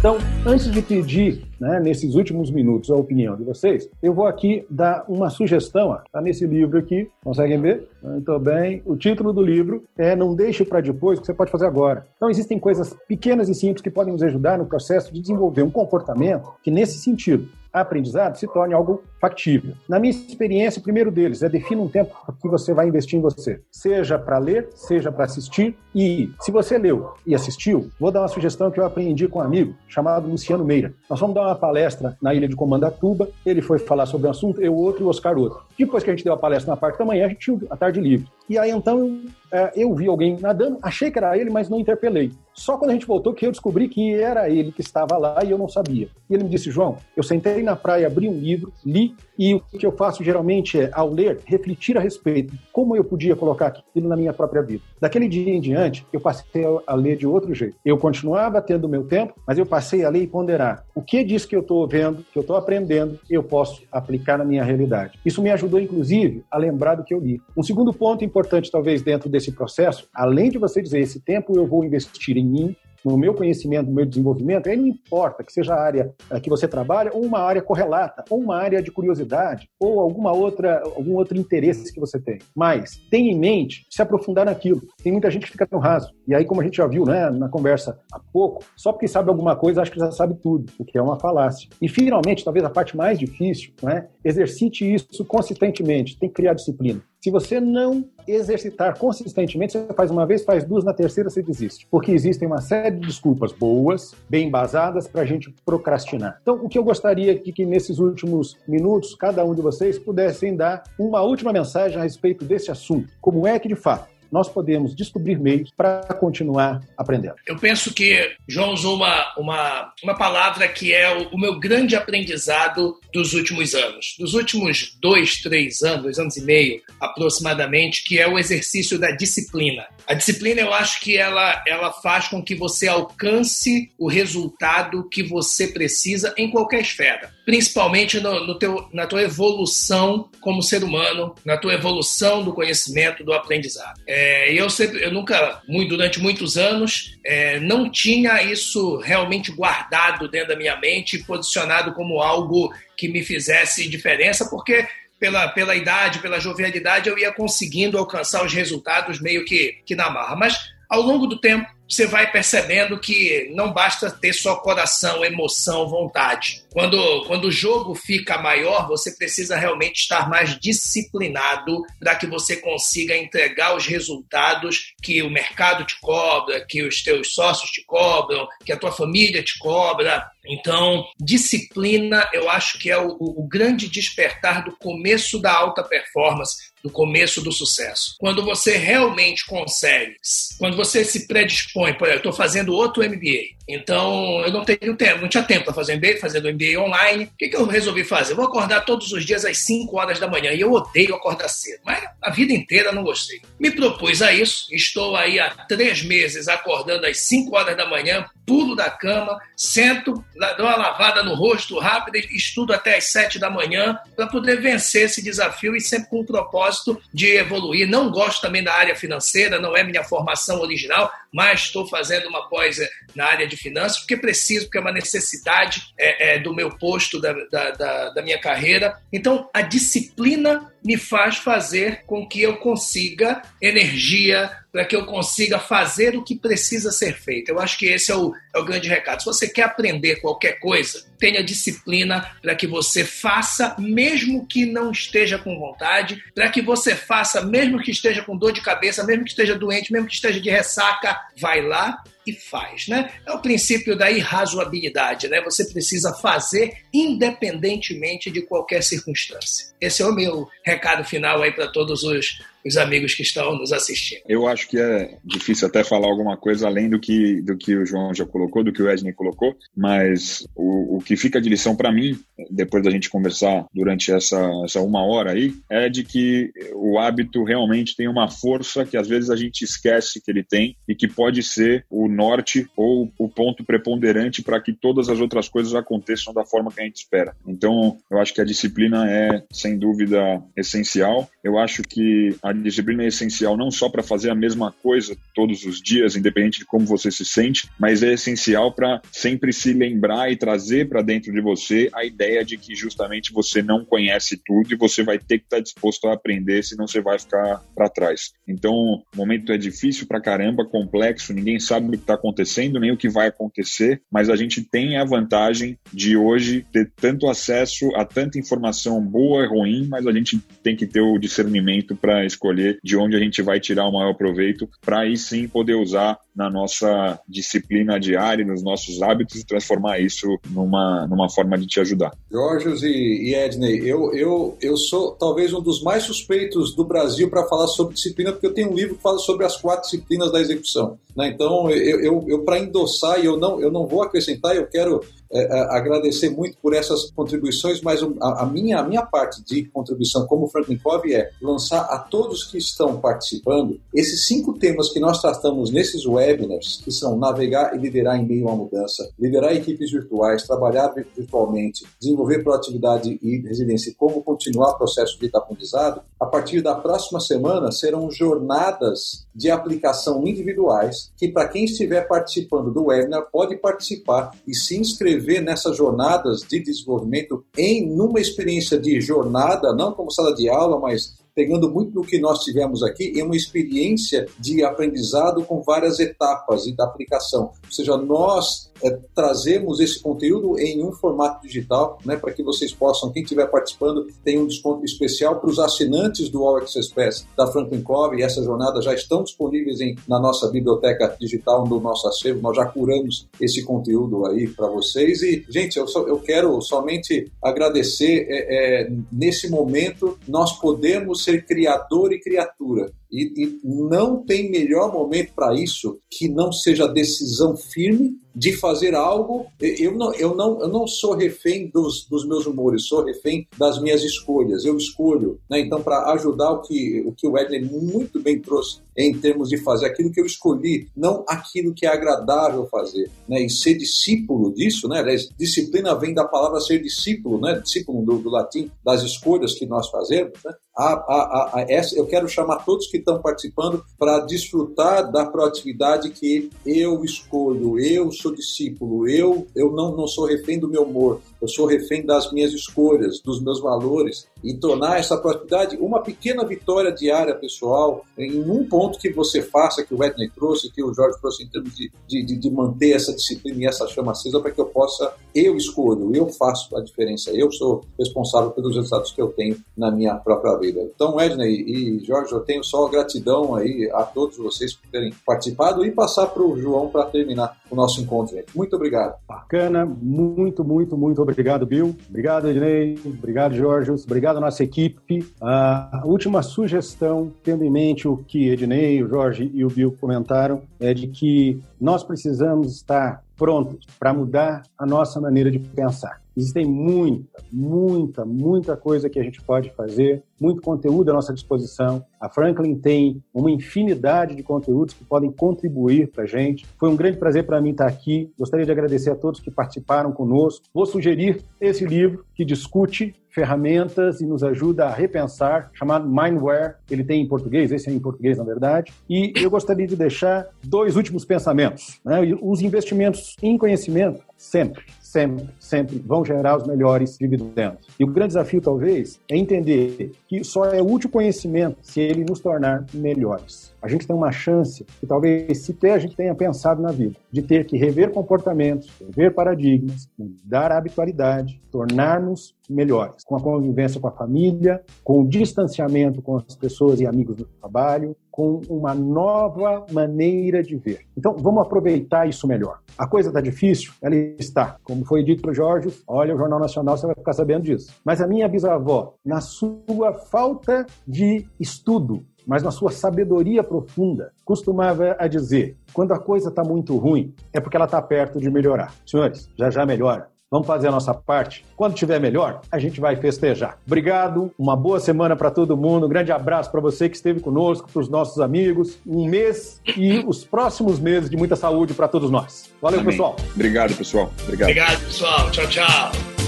Então, antes de pedir, né, nesses últimos minutos, a opinião de vocês, eu vou aqui dar uma sugestão. Está nesse livro aqui, conseguem ver? Muito bem. O título do livro é Não Deixe para Depois, o que você pode fazer agora. Então, existem coisas pequenas e simples que podem nos ajudar no processo de desenvolver um comportamento que, nesse sentido, aprendizado se torne algo factível. Na minha experiência, o primeiro deles é defina um tempo que você vai investir em você, seja para ler, seja para assistir. E se você leu e assistiu, vou dar uma sugestão que eu aprendi com um amigo chamado Luciano Meira. Nós vamos dar uma palestra na ilha de Comandatuba. Ele foi falar sobre o assunto, eu outro e o Oscar outro. Depois que a gente deu a palestra na parte da manhã, a gente tinha a tarde livre. E aí então é, eu vi alguém nadando, achei que era ele, mas não interpelei. Só quando a gente voltou que eu descobri que era ele que estava lá e eu não sabia. E ele me disse, João, eu sentei na praia, abri um livro, li, e o que eu faço geralmente é, ao ler, refletir a respeito como eu podia colocar aquilo na minha própria vida. Daquele dia em diante, eu passei a ler de outro jeito. Eu continuava tendo o meu tempo, mas eu passei a ler e ponderar. O que diz que eu estou vendo, que eu estou aprendendo, eu posso aplicar na minha realidade. Isso me ajudou, inclusive, a lembrar do que eu li. Um segundo ponto importante, talvez, dentro desse processo, além de você dizer, esse tempo eu vou investir em mim, no meu conhecimento, no meu desenvolvimento, aí não importa que seja a área eh, que você trabalha ou uma área correlata, ou uma área de curiosidade, ou alguma outra, algum outro interesse que você tem. Mas tenha em mente se aprofundar naquilo. Tem muita gente que fica no raso. E aí, como a gente já viu né, na conversa há pouco, só porque sabe alguma coisa, acha que já sabe tudo, o que é uma falácia. E finalmente, talvez a parte mais difícil, né, exercite isso consistentemente, tem que criar disciplina. Se você não exercitar consistentemente, você faz uma vez, faz duas, na terceira você desiste. Porque existem uma série de desculpas boas, bem embasadas, para a gente procrastinar. Então, o que eu gostaria de que nesses últimos minutos, cada um de vocês pudessem dar uma última mensagem a respeito desse assunto. Como é que, de fato, nós podemos descobrir meios para continuar aprendendo. Eu penso que João usou uma, uma, uma palavra que é o, o, meu grande aprendizado dos últimos anos, dos últimos dois, três anos, dois anos e meio aproximadamente, que é o exercício da disciplina. A disciplina, eu acho que ela, ela faz com que você alcance o resultado que você precisa em qualquer esfera principalmente no, no teu, na tua evolução como ser humano, na tua evolução do conhecimento, do aprendizado. É, eu sempre, eu nunca, muito, durante muitos anos, é, não tinha isso realmente guardado dentro da minha mente, posicionado como algo que me fizesse diferença, porque pela, pela idade, pela jovialidade, eu ia conseguindo alcançar os resultados meio que, que na marra. Mas ao longo do tempo, você vai percebendo que não basta ter só coração, emoção, vontade. Quando, quando o jogo fica maior, você precisa realmente estar mais disciplinado para que você consiga entregar os resultados que o mercado te cobra, que os teus sócios te cobram, que a tua família te cobra. Então, disciplina, eu acho que é o, o grande despertar do começo da alta performance do começo do sucesso. Quando você realmente consegue, quando você se predispõe, por exemplo, eu estou fazendo outro MBA, então eu não tenho tempo, não tinha tempo para fazer MBA, fazendo MBA online. O que, que eu resolvi fazer? Eu vou acordar todos os dias às 5 horas da manhã e eu odeio acordar cedo, mas a vida inteira não gostei. Me propus a isso, estou aí há três meses acordando às 5 horas da manhã, pulo da cama, sento, dou uma lavada no rosto rápida estudo até às 7 da manhã para poder vencer esse desafio e sempre com um propósito de evoluir. Não gosto também da área financeira, não é minha formação original, mas estou fazendo uma pós na área de finanças porque preciso, porque é uma necessidade é, é, do meu posto, da, da, da, da minha carreira. Então, a disciplina me faz fazer com que eu consiga energia, para que eu consiga fazer o que precisa ser feito. Eu acho que esse é o, é o grande recado. Se você quer aprender qualquer coisa, tenha disciplina para que você faça, mesmo que não esteja com vontade, para que você faça, mesmo que esteja com dor de cabeça, mesmo que esteja doente, mesmo que esteja de ressaca, vai lá e faz, né? É o princípio da irrazoabilidade, né? Você precisa fazer independentemente de qualquer circunstância. Esse é o meu recado final aí para todos os os amigos que estão nos assistindo. Eu acho que é difícil até falar alguma coisa além do que, do que o João já colocou, do que o Edney colocou, mas o, o que fica de lição para mim, depois da gente conversar durante essa, essa uma hora aí, é de que o hábito realmente tem uma força que às vezes a gente esquece que ele tem e que pode ser o norte ou o ponto preponderante para que todas as outras coisas aconteçam da forma que a gente espera. Então, eu acho que a disciplina é, sem dúvida, essencial. Eu acho que a disciplina é essencial não só para fazer a mesma coisa todos os dias, independente de como você se sente, mas é essencial para sempre se lembrar e trazer para dentro de você a ideia de que justamente você não conhece tudo e você vai ter que estar tá disposto a aprender, senão você vai ficar para trás. Então, o momento é difícil para caramba, complexo, ninguém sabe está acontecendo, nem o que vai acontecer, mas a gente tem a vantagem de hoje ter tanto acesso a tanta informação boa e ruim, mas a gente tem que ter o discernimento para escolher de onde a gente vai tirar o maior proveito para aí sim poder usar na nossa disciplina diária, nos nossos hábitos e transformar isso numa, numa forma de te ajudar. Jorge e, e Edney, eu, eu, eu sou talvez um dos mais suspeitos do Brasil para falar sobre disciplina, porque eu tenho um livro que fala sobre as quatro disciplinas da execução. Né? Então, eu, eu, eu para endossar, e eu não, eu não vou acrescentar, eu quero agradecer muito por essas contribuições, mas a, minha, a minha parte de contribuição como Franklin Covey é lançar a todos que estão participando esses cinco temas que nós tratamos nesses webinars, que são navegar e liderar em meio à mudança, liderar equipes virtuais, trabalhar virtualmente, desenvolver proatividade e resiliência como continuar o processo de aprendizado, a partir da próxima semana serão jornadas de aplicação individuais que para quem estiver participando do webinar pode participar e se inscrever inscrever nessas jornadas de desenvolvimento em numa experiência de jornada, não como sala de aula, mas pegando muito do que nós tivemos aqui, em uma experiência de aprendizado com várias etapas e da aplicação. Ou seja, nós é, trazemos esse conteúdo em um formato digital, né, para que vocês possam, quem estiver participando, tem um desconto especial para os assinantes do All Access Pass da Franklin Covey. E essas jornadas já estão disponíveis em, na nossa biblioteca digital, no nosso acervo. Nós já curamos esse conteúdo aí para vocês. E, gente, eu, só, eu quero somente agradecer. É, é, nesse momento, nós podemos ser criador e criatura. E, e não tem melhor momento para isso que não seja decisão firme de fazer algo. Eu não, eu não, eu não sou refém dos, dos meus humores, sou refém das minhas escolhas. Eu escolho. Né? Então, para ajudar o que o, que o Edney muito bem trouxe em termos de fazer aquilo que eu escolhi, não aquilo que é agradável fazer. Né? E ser discípulo disso, né? disciplina vem da palavra ser discípulo, né? discípulo do, do latim, das escolhas que nós fazemos. Né? A, a, a, essa, eu quero chamar todos que estão participando para desfrutar da proatividade que eu escolho, eu sou discípulo, eu, eu não, não sou refém do meu humor, eu sou refém das minhas escolhas, dos meus valores, e tornar essa proatividade uma pequena vitória diária pessoal em um ponto que você faça, que o Edney trouxe, que o Jorge trouxe em termos de, de, de manter essa disciplina e essa chama acesa para que eu possa, eu escolho, eu faço a diferença, eu sou responsável pelos resultados que eu tenho na minha própria vida. Então, Edney e Jorge, eu tenho só gratidão aí a todos vocês por terem participado e passar para o João para terminar o nosso encontro. Gente. Muito obrigado. Bacana, muito, muito, muito obrigado, Bill. Obrigado, Ednei. Obrigado, Jorge. Obrigado à nossa equipe. A última sugestão, tendo em mente o que Ednei, o Jorge e o Bill comentaram, é de que nós precisamos estar prontos para mudar a nossa maneira de pensar. Existem muita, muita, muita coisa que a gente pode fazer, muito conteúdo à nossa disposição. A Franklin tem uma infinidade de conteúdos que podem contribuir para a gente. Foi um grande prazer para mim estar aqui. Gostaria de agradecer a todos que participaram conosco. Vou sugerir esse livro que discute ferramentas e nos ajuda a repensar, chamado Mindware. Ele tem em português, esse é em português, na verdade. E eu gostaria de deixar dois últimos pensamentos. Né? Os investimentos em conhecimento, sempre sempre, sempre vão gerar os melhores dividendos. E o grande desafio, talvez, é entender que só é útil conhecimento se ele nos tornar melhores. A gente tem uma chance que talvez sequer a gente tenha pensado na vida, de ter que rever comportamentos, rever paradigmas, mudar a habitualidade, tornar-nos melhores, com a convivência com a família, com o distanciamento com as pessoas e amigos do trabalho, com uma nova maneira de ver. Então, vamos aproveitar isso melhor. A coisa está difícil? Ela está. Como foi dito para o Jorge, olha o Jornal Nacional, você vai ficar sabendo disso. Mas a minha bisavó, na sua falta de estudo, mas na sua sabedoria profunda, costumava a dizer: quando a coisa está muito ruim, é porque ela está perto de melhorar. Senhores, já já melhora. Vamos fazer a nossa parte. Quando tiver melhor, a gente vai festejar. Obrigado, uma boa semana para todo mundo. Um grande abraço para você que esteve conosco, para os nossos amigos. Um mês e os próximos meses de muita saúde para todos nós. Valeu, Amém. pessoal. Obrigado, pessoal. Obrigado. Obrigado, pessoal. Tchau, tchau.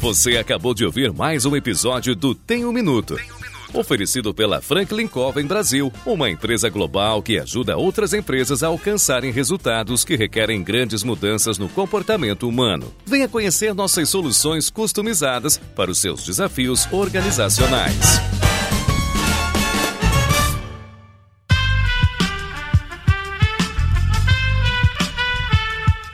Você acabou de ouvir mais um episódio do Tem um Minuto. Oferecido pela Franklin Covey Brasil, uma empresa global que ajuda outras empresas a alcançarem resultados que requerem grandes mudanças no comportamento humano. Venha conhecer nossas soluções customizadas para os seus desafios organizacionais.